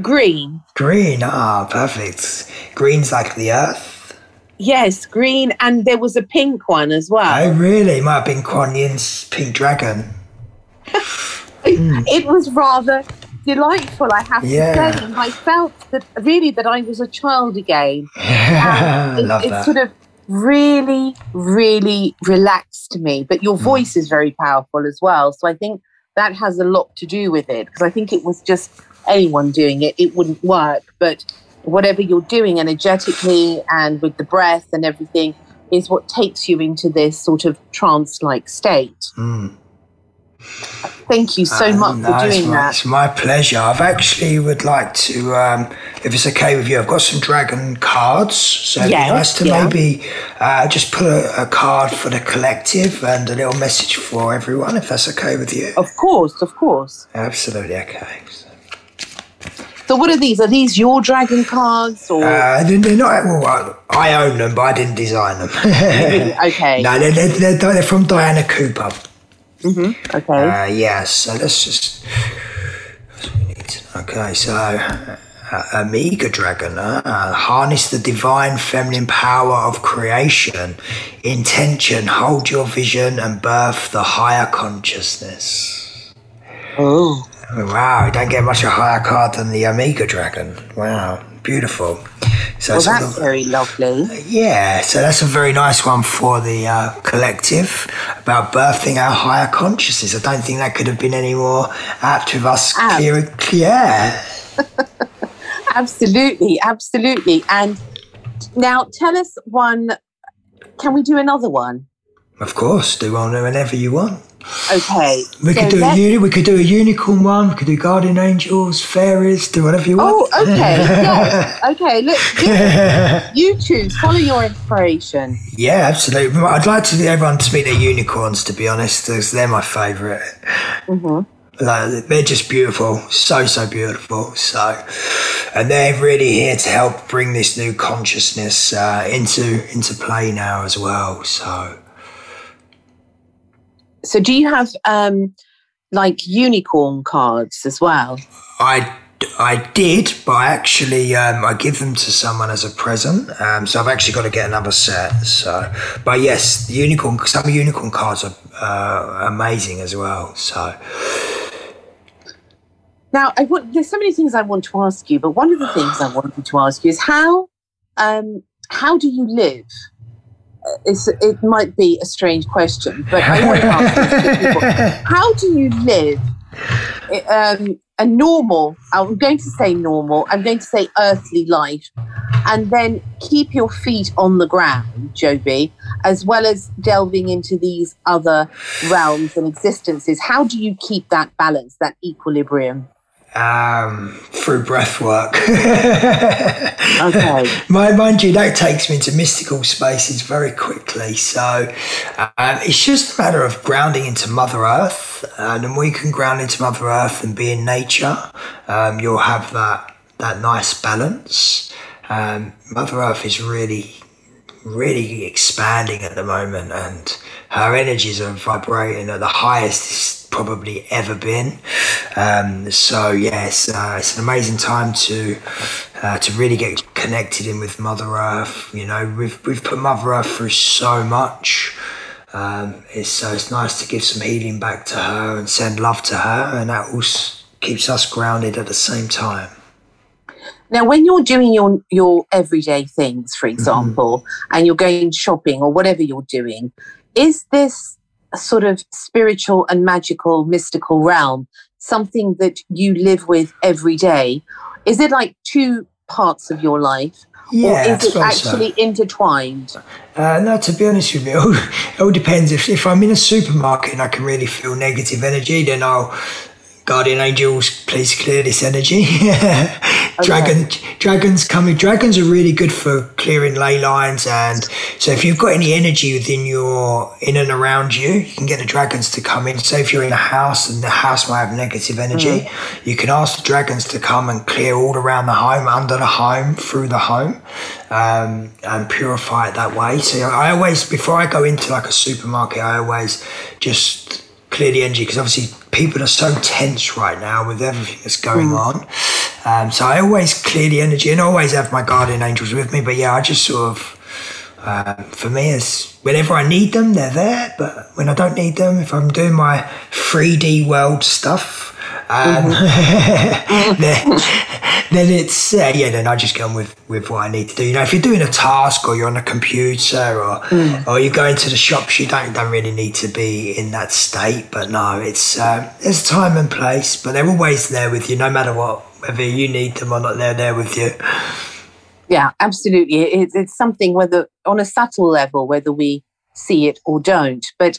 Green. Green. Ah, perfect. Green's like the earth. Yes, green, and there was a pink one as well. Oh, really? Might have been Kuan Yin's pink dragon. It was rather delightful, I have Yeah. to say. And I felt that really that I was a child again. I it, love it that. sort of really, really relaxed me. But Hmm. your voice is very powerful as well. So I think that has a lot to do with it because I think it was just anyone doing it, it wouldn't work. But whatever you're doing energetically and with the breath and everything is what takes you into this sort of trance like state. Mm. Thank you so Uh, much no, for doing my, that. It's my pleasure. I've actually would like to, um, if it's okay with you, I've got some dragon cards. So it'd Yeah, be nice to yeah. maybe uh, just put a, a card for the collective and a little message for everyone, if that's okay with you. Of course, of course. Absolutely okay. So, So what are these? Are these your dragon cards or Uh, they're, not, well, I I own them, but I didn't design them. okay? no, they're, they're, they're from Diana Cooper. Okay. Uh, yes, so let's just. that's what we need to- Okay, so uh, Omega Dragon, uh, harness the divine feminine power of creation, intention, hold your vision, and birth the higher consciousness. oh. Wow, you don't get much a higher card than the Omega Dragon. Wow, beautiful. So well, that's very lovely. Yeah, so that's a very nice one for the uh, collective about birthing our higher consciousness. I don't think that could have been any more apt with us clear. Yeah. absolutely, absolutely. And now tell us one. Can we do another one? Of course, do one whenever you want. Okay. We so could do a uni- we could do a unicorn one. We could do guardian angels, fairies, do whatever you want. Oh, okay. yes. Okay. Look, you choose. Follow your inspiration. Yeah, absolutely. I'd like to everyone to meet their unicorns. To be honest, because they're my favorite. Mm-hmm. Like, they're just beautiful, so so beautiful. So, and they're really here to help bring this new consciousness uh, into into play now as well. So so do you have um, like unicorn cards as well? I I did, but I actually um, I give them to someone as a present. Um, so I've actually got to get another set. So, but yes, the unicorn some unicorn cards are uh, amazing as well. So. Now, I want, there's so many things I want to ask you, but one of the things I wanted to ask you is how um, how do you live? It might be a strange question, but I want to ask people, how do you live um, a normal, I'm going to say normal, I'm going to say earthly life, and then keep your feet on the ground, Joby, as well as delving into these other realms and existences? How do you keep that balance, that equilibrium? Um, through breath work. okay. Mind you, that takes me into mystical spaces very quickly. So um, it's just a matter of grounding into Mother Earth. And when we can ground into Mother Earth and be in nature, um, you'll have that, that nice balance. Um, Mother Earth is really, really expanding at the moment, and her energies are vibrating at the highest it's probably ever been. Um, so yes, uh, it's an amazing time to uh, to really get connected in with Mother Earth. You know, we've we've put Mother Earth through so much. Um, it's so it's nice to give some healing back to her and send love to her, and that also keeps us grounded at the same time. Now, when you're doing your your everyday things, for mm-hmm. example, mm-hmm. and you're going shopping or whatever you're doing, is this a sort of spiritual and magical, mystical realm, something that you live with every day. Is it like two parts of your life? Yeah, or is it actually so. intertwined? Uh, no, to be honest with you, it all, it all depends. If, if I'm in a supermarket and I can really feel negative energy, then I'll Guardian angels, please clear this energy. okay. Dragon, dragons coming. Dragons are really good for clearing ley lines, and so if you've got any energy within your in and around you, you can get the dragons to come in. So if you're in a house and the house might have negative energy, mm. you can ask the dragons to come and clear all around the home, under the home, through the home, um, and purify it that way. So I always, before I go into like a supermarket, I always just clear the energy because obviously people are so tense right now with everything that's going mm. on. Um, so I always clear the energy and I always have my guardian angels with me. But yeah, I just sort of, uh, for me, it's whenever I need them, they're there. But when I don't need them, if I'm doing my 3D world stuff, um, mm-hmm. then, then it's uh, yeah. Then I just go on with with what I need to do. You know, if you're doing a task or you're on a computer or mm. or you're going to the shops, you don't don't really need to be in that state. But no, it's there's time and place, but they're always there with you, no matter what, whether you need them or not. They're there with you. Yeah, absolutely. It's, it's something whether on a subtle level, whether we see it or don't, but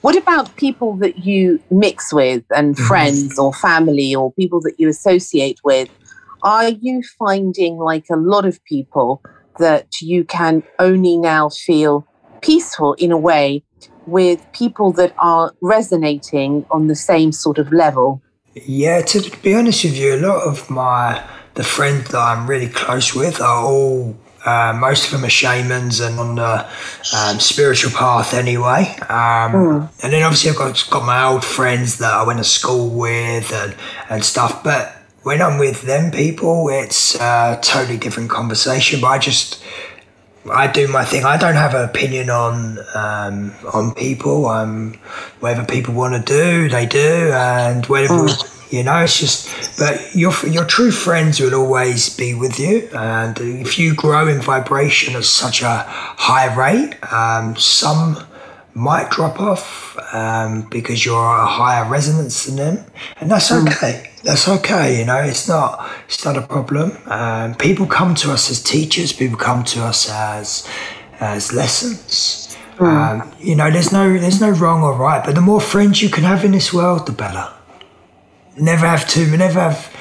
what about people that you mix with and mm-hmm. friends or family or people that you associate with? Are you finding, like a lot of people, that you can only now feel peaceful in a way with people that are resonating on the same sort of level? Yeah, to be honest with you, a lot of my the friends that I'm really close with are all uh, most of them are shamans and on the um, spiritual path anyway. Um, mm. And then obviously I've got, got my old friends that I went to school with and, and stuff. But when I'm with them people, it's a totally different conversation. But I just, I do my thing. I don't have an opinion on um, on people. Um, whatever people want to do, they do, and whatever mm. You know, it's just, but your your true friends will always be with you, and if you grow in vibration at such a high rate, um, some might drop off um, because you're a higher resonance than them, and that's okay. That's okay. You know, it's not it's not a problem. Um, people come to us as teachers. People come to us as as lessons. Um, you know, there's no there's no wrong or right, but the more friends you can have in this world, the better. Never have too never have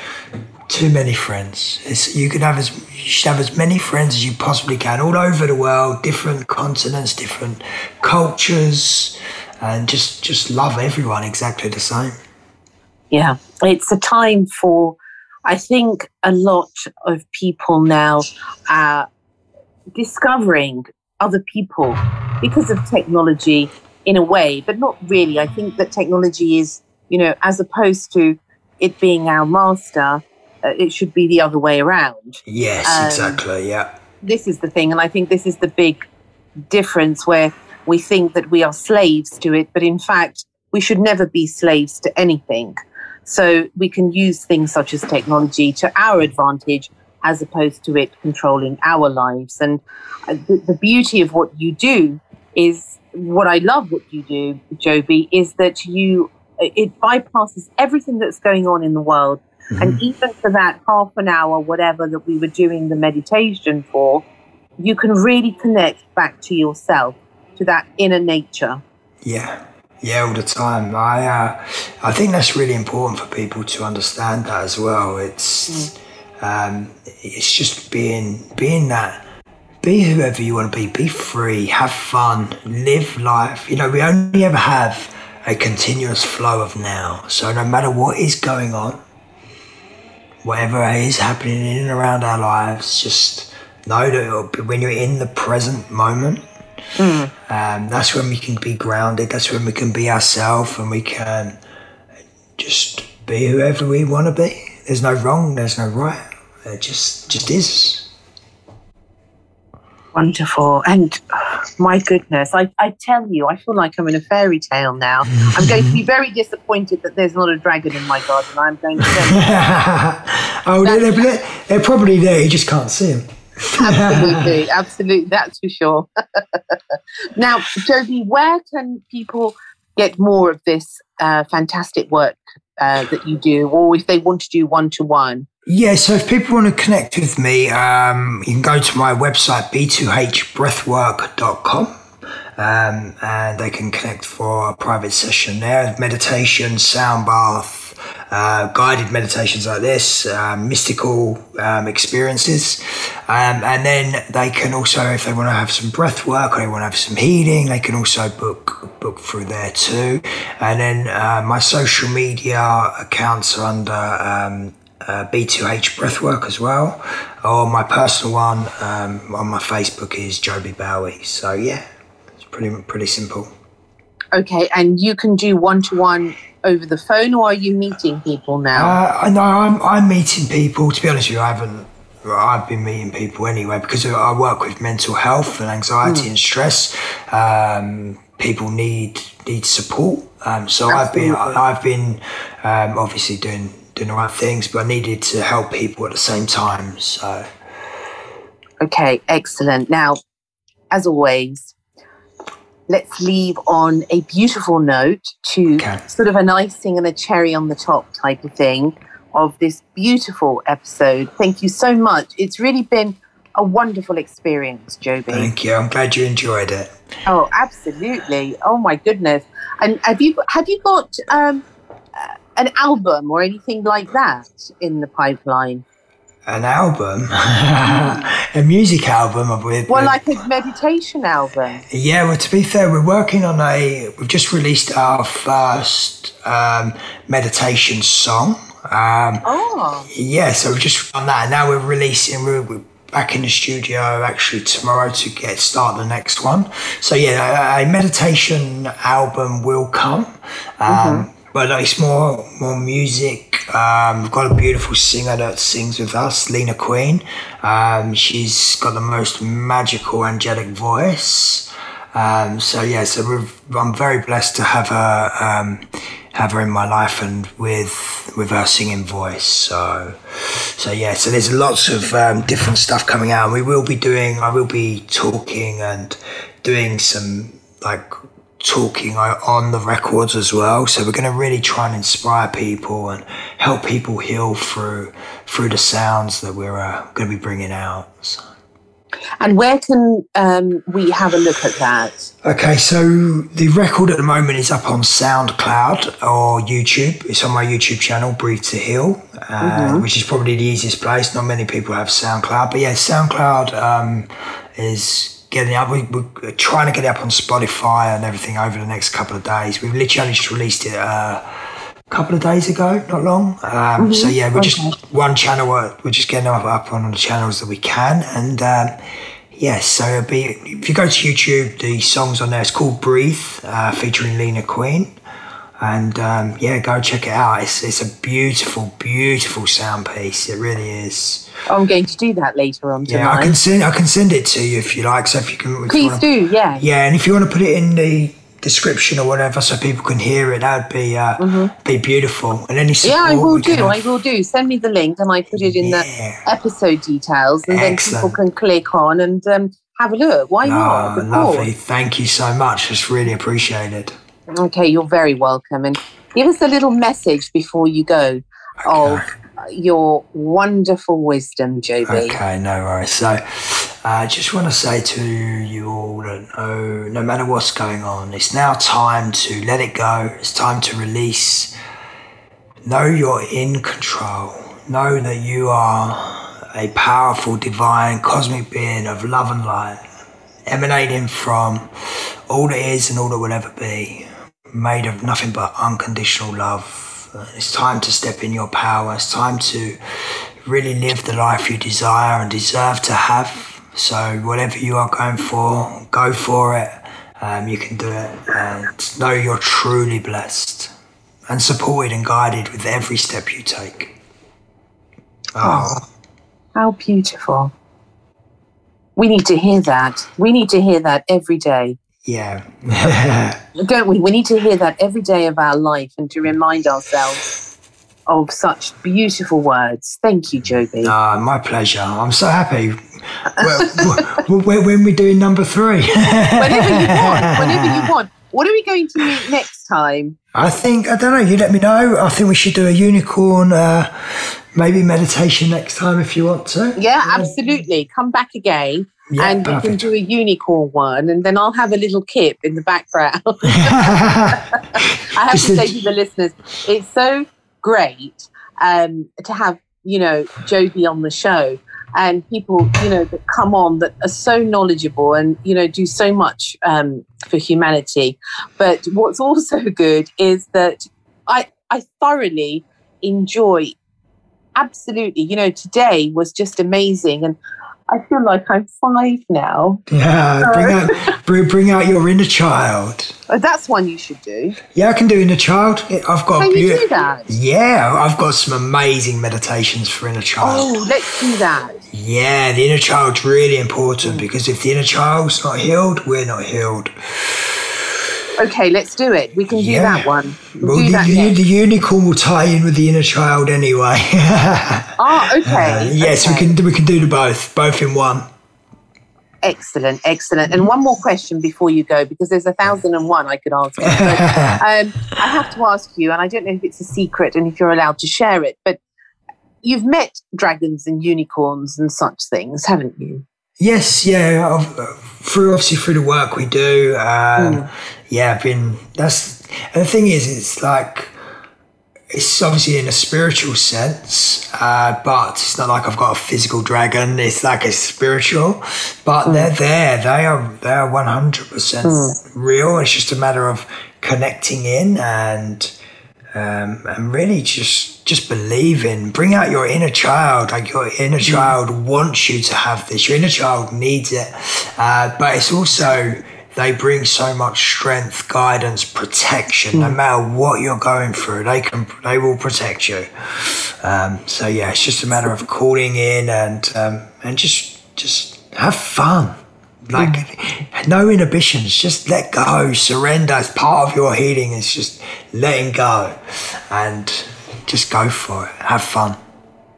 too many friends. It's, you can have as you should have as many friends as you possibly can, all over the world, different continents, different cultures, and just just love everyone exactly the same. Yeah, it's a time for, I think, a lot of people now are discovering other people because of technology in a way, but not really. I think that technology is, you know, as opposed to it being our master, uh, it should be the other way around. Yes, Um, exactly. Yeah. This is the thing, and I think this is the big difference where we think that we are slaves to it, but in fact, we should never be slaves to anything. So we can use things such as technology to our advantage as opposed to it controlling our lives. And uh, the, the beauty of what you do is what I love what you do, Joby, is that you it bypasses everything that's going on in the world. And even for that half an hour, whatever that we were doing the meditation for, you can really connect back to yourself, to that inner nature. Yeah, yeah, all the time. I uh, I think that's really important for people to understand that as well. It's um, it's just being being that. Be whoever you want to be. Be free. Have fun. Live life. You know, we only ever have a continuous flow of now. So no matter what is going on, whatever is happening in and around our lives, just know that be- when you're in the present moment, um, that's when we can be grounded. That's when we can be ourselves, and we can just be whoever we want to be. There's no wrong. There's no right. It just just is. Wonderful. And uh, my goodness, I, I tell you, I feel like I'm in a fairy tale now. I'm going to be very disappointed that there's not a dragon in my garden. I'm going to say, oh, they're, they're, they're probably there. You just can't see them. Absolutely, absolutely, that's for sure. now, Joby, where can people get more of this uh, fantastic work uh, that you do, or if they want to do one to one? Yeah, so if people want to connect with me, um, you can go to my website, b2hbreathwork.com, um, and they can connect for a private session there. Meditation, sound bath, uh, guided meditations like this, um, mystical um, experiences. Um, and then they can also, if they want to have some breath work or they want to have some healing, they can also book book through there too. And then uh, my social media accounts are under um, uh, B2H Breathwork as well. Or my personal one um, on my Facebook is Joby Bowie. So yeah, it's pretty pretty simple. Okay, and you can do one to one over the phone, or are you meeting people now? Uh, I know I'm I'm meeting people. To be honest with you, I haven't. I've been meeting people anyway because I work with mental health and anxiety and stress. Um, people need need support. Um, so I've been I've been um, obviously doing doing the right things, but I needed to help people at the same time. So Okay, excellent. Now, as always, let's leave on a beautiful note to Okay. sort of an icing and a cherry on the top type of thing of this beautiful episode. Thank you so much. It's really been a wonderful experience, Joby. thank you. I'm glad you enjoyed it. Oh, absolutely. Oh my goodness. And have you have you got um, uh, an album or anything like that in the pipeline? An album, a music album with Well, like a meditation album. Yeah, well, to be fair, we're working on a. We've just released our first um, meditation song. Um, Oh, yeah, so we've just done that. Now we're releasing. We're, we're back in the studio actually tomorrow to get start the next one. So yeah, a, a meditation album will come. Um, But it's more more music. Um, we've got a beautiful singer that sings with us, Lena Queen. Um, she's got the most magical angelic voice. Um, so yeah, so I'm very blessed to have her um, have her in my life and with with her singing voice. So so yeah, so there's lots of um, different stuff coming out. We will be doing. I will be talking and doing some like talking on the records as well. So we're going to really try and inspire people and help people heal through through the sounds that we're uh, going to be bringing out. So. And where can um, we have a look at that? Okay, so the record at the moment is up on SoundCloud or YouTube. It's on my YouTube channel, Breathe to Heal, uh, mm-hmm. which is probably the easiest place. Not many people have SoundCloud, but yeah, SoundCloud um, is getting up. We, are trying to get it up on Spotify and everything over the next couple of days. We've literally just released it. Uh, a couple of days ago, not long. Um, mm-hmm. So yeah, we're okay. just one channel. We're just getting up, up on the channels that we can, and um, yes. Yeah, so it'll be if you go to YouTube, the songs on there. It's called Breathe, uh, featuring Lena Queen, and um, yeah, go check it out. It's it's a beautiful, beautiful sound piece. It really is. I'm going to do that later on. Tonight. Yeah, I can send I can send it to you if you like. So if you can, please you do. Yeah. Yeah, and if you want to put it in the description or whatever so people can hear it that would be uh, mm-hmm. be beautiful and any yeah i will do i will do send me the link and i put it in yeah. the episode details and Excellent. then people can click on and um, have a look why not lovely thank you so much it's really appreciated okay you're very welcome and give us a little message before you go okay. of your wonderful wisdom joby okay no worries so I uh, just want to say to you all that no, no matter what's going on, it's now time to let it go. It's time to release. Know you're in control. Know that you are a powerful, divine, cosmic being of love and light, emanating from all that is and all that will ever be, made of nothing but unconditional love. It's time to step in your power. It's time to really live the life you desire and deserve to have so whatever you are going for, go for it. Um, you can do it and know you're truly blessed and supported and guided with every step you take. Oh. oh, how beautiful. We need to hear that. We need to hear that every day. Yeah. Don't we? We need to hear that every day of our life and to remind ourselves of such beautiful words. Thank you, Joby. Ah, my pleasure. I'm so happy well, when we're doing number three. whenever you want. Whenever you want. What are we going to meet next time? I think I don't know. You let me know. I think we should do a unicorn, uh, maybe meditation next time if you want to. Yeah, absolutely. Come back again. Yeah, and perfect. we can do a unicorn one, and then I'll have a little kip in the background. I have to say to the listeners, it's so great um, to have you know Joby on the show and people, you know, that come on that are so knowledgeable and, you know, do so much um, for humanity. But what's also good is that I, I thoroughly enjoy absolutely, you know, today was just amazing. And I feel like I'm five now. Yeah, bring, out, bring, bring, out your inner child. Oh, that's one you should do. Yeah, I can do inner child. I've got. Can you do that? Yeah, I've got some amazing meditations for inner child. Oh, let's do that. Yeah, the inner child's really important because if the inner child's not healed, we're not healed. Okay, let's do it. We can do that one. We'll, well the, that the, the, unicorn will tie in with the inner child anyway. oh, okay. Uh, yes, okay. we can we can do the both, both in one. Excellent, excellent. And one more question before you go, because there's a thousand and one I could answer. But, um, I have to ask you, and I don't know if it's a secret and if you're allowed to share it, but you've met dragons and unicorns and such things, haven't you? Yes, yeah. Through obviously through the work we do, um, mm. yeah, I've been. That's and the thing is, it's like it's obviously in a spiritual sense, uh, but it's not like I've got a physical dragon. It's like a spiritual, but mm. they're there. They are they are one hundred percent hmm. real. It's just a matter of connecting in and um, and really just just believe in bring out your inner child like your inner mm. child wants you to have this your inner child needs it uh, but it's also they bring so much strength guidance protection mm. no matter what you're going through they can they will protect you um, so yeah it's just a matter of calling in and um, and just just have fun like no inhibitions. Just let go, surrender. It's part of your healing. It's just letting go, and just go for it. Have fun.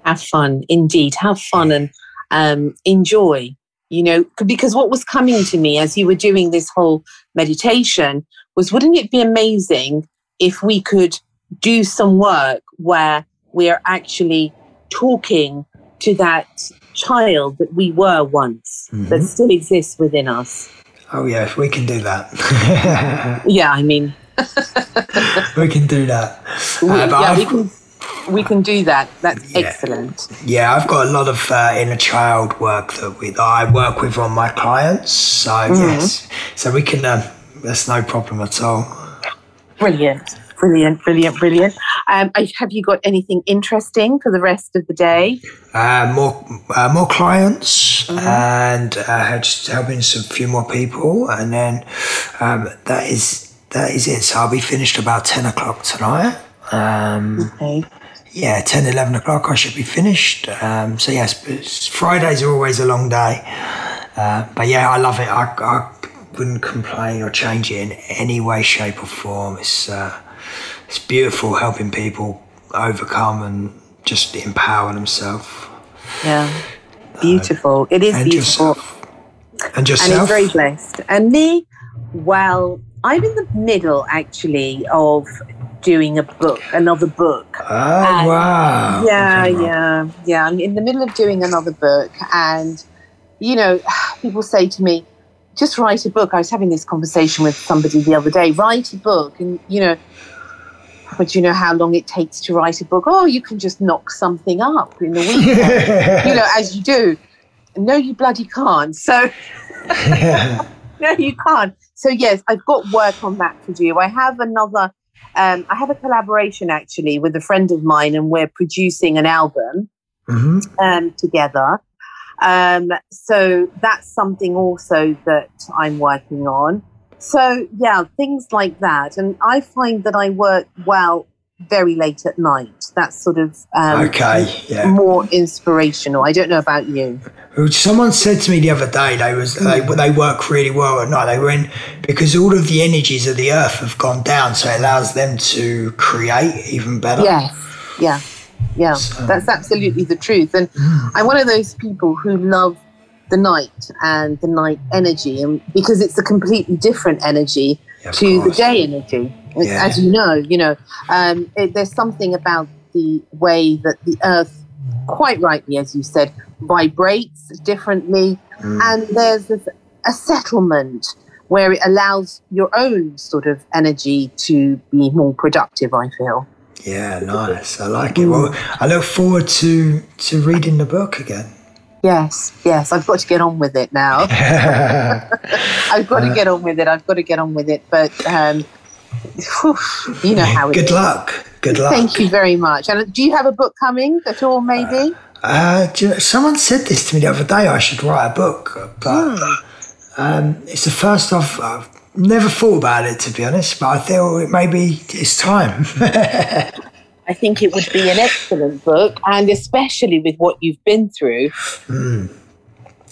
Have fun, indeed. Have fun and um, enjoy. You know, because what was coming to me as you were doing this whole meditation was, wouldn't it be amazing if we could do some work where we are actually talking to that child that we were once mm-hmm. that still exists within us. Oh yeah, if we can do that. yeah, I mean, we can do that. We, uh, yeah, we can. We can do that. That's yeah. excellent. Yeah, I've got a lot of uh, inner child work that we that I work with on my clients. So mm-hmm. yes, so we can. Uh, that's no problem at all. Brilliant. Brilliant, brilliant, brilliant. Um, have you got anything interesting for the rest of the day? Uh, more, uh, more clients, mm-hmm. and uh, just helping some few more people, and then um, that is that is it. So I'll be finished about ten o'clock tonight. Um, okay. Yeah, 10, 11 o'clock. I should be finished. Um, so yes, Fridays are always a long day, uh, but yeah, I love it. I, I wouldn't complain or change it in any way, shape, or form. It's uh, it's beautiful helping people overcome and just empower themselves. Yeah, beautiful. Uh, it is and beautiful. Yourself. And yourself. And it's very blessed. And me, well, I'm in the middle actually of doing a book, another book. Oh, and wow. Yeah, yeah, yeah. I'm in the middle of doing another book. And, you know, people say to me, just write a book. I was having this conversation with somebody the other day. Write a book. And, you know, but you know how long it takes to write a book? Oh, you can just knock something up in the week, you know, as you do. No, you bloody can't. So, no, you can't. So, yes, I've got work on that to do. I have another, um, I have a collaboration actually with a friend of mine, and we're producing an album mm-hmm. um, together. Um, so, that's something also that I'm working on. So, yeah, things like that. And I find that I work well very late at night. That's sort of um, okay, yeah. more inspirational. I don't know about you. Someone said to me the other day they was they, mm. they work really well at night. They were in because all of the energies of the earth have gone down, so it allows them to create even better. Yes, yeah, yeah. So, That's absolutely the truth. And mm. I'm one of those people who love the night and the night energy, and because it's a completely different energy yeah, to course. the day energy. Yeah. As you know, you know, um, it, there's something about the way that the Earth, quite rightly, as you said, vibrates differently, mm. and there's a settlement where it allows your own sort of energy to be more productive. I feel. Yeah, nice. I like it. Well, I look forward to to reading the book again. Yes, yes, I've got to get on with it now. I've got to get on with it. I've got to get on with it. But um, whew, you know how it Good is. luck. Good luck. Thank you very much. And do you have a book coming at all, maybe? Uh, you know, someone said this to me the other day. I should write a book, but hmm. um, it's the first I've, I've never thought about it to be honest. But I feel it maybe it's time. I think it would be an excellent book, and especially with what you've been through. Mm.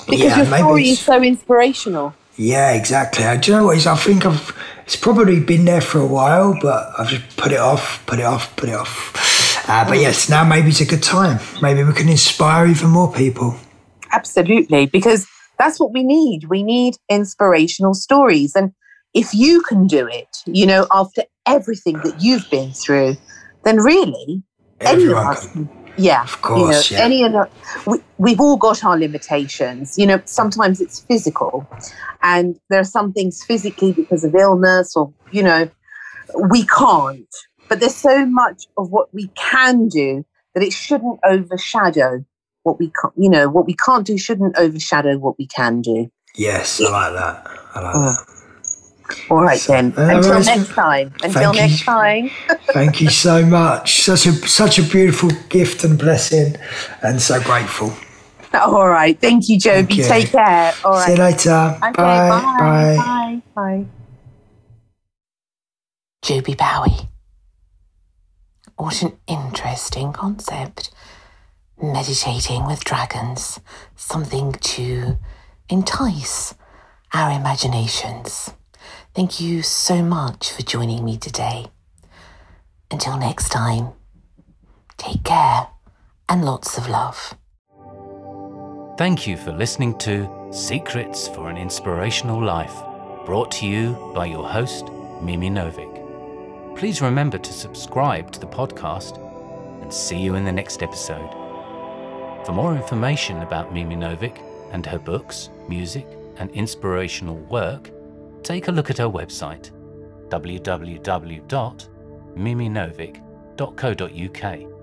Because yeah, your story is so inspirational. Yeah, exactly. Do you know what is? I think I've it's probably been there for a while, but I've just put it off, put it off, put it off. Uh, but yes, now maybe it's a good time. Maybe we can inspire even more people. Absolutely, because that's what we need. We need inspirational stories. And if you can do it, you know, after everything that you've been through, then really Everyone any of us yeah of course you know, yeah. any we, we've all got our limitations. You know sometimes it's physical and there are some things physically because of illness or you know we can't. But there's so much of what we can do that it shouldn't overshadow what we can you know what we can't do shouldn't overshadow what we can do. Yes i like that. I like uh, that all right then. Uh, Until next time. Until next time. thank you so much. Such a such a beautiful gift and blessing, and so grateful. All right. Thank you, Joby. Thank you. Take care. All right. See you later. Okay, bye. Bye. Bye. Bye. bye. Joby Bowie. What an interesting concept. Meditating with dragons. Something to entice our imaginations. Thank you so much for joining me today. Until next time, take care and lots of love. Thank you for listening to Secrets for an Inspirational Life, brought to you by your host, Mimi Novic. Please remember to subscribe to the podcast and see you in the next episode. For more information about Mimi Novic and her books, music, and inspirational work, take a look at her website www.miminovic.co.uk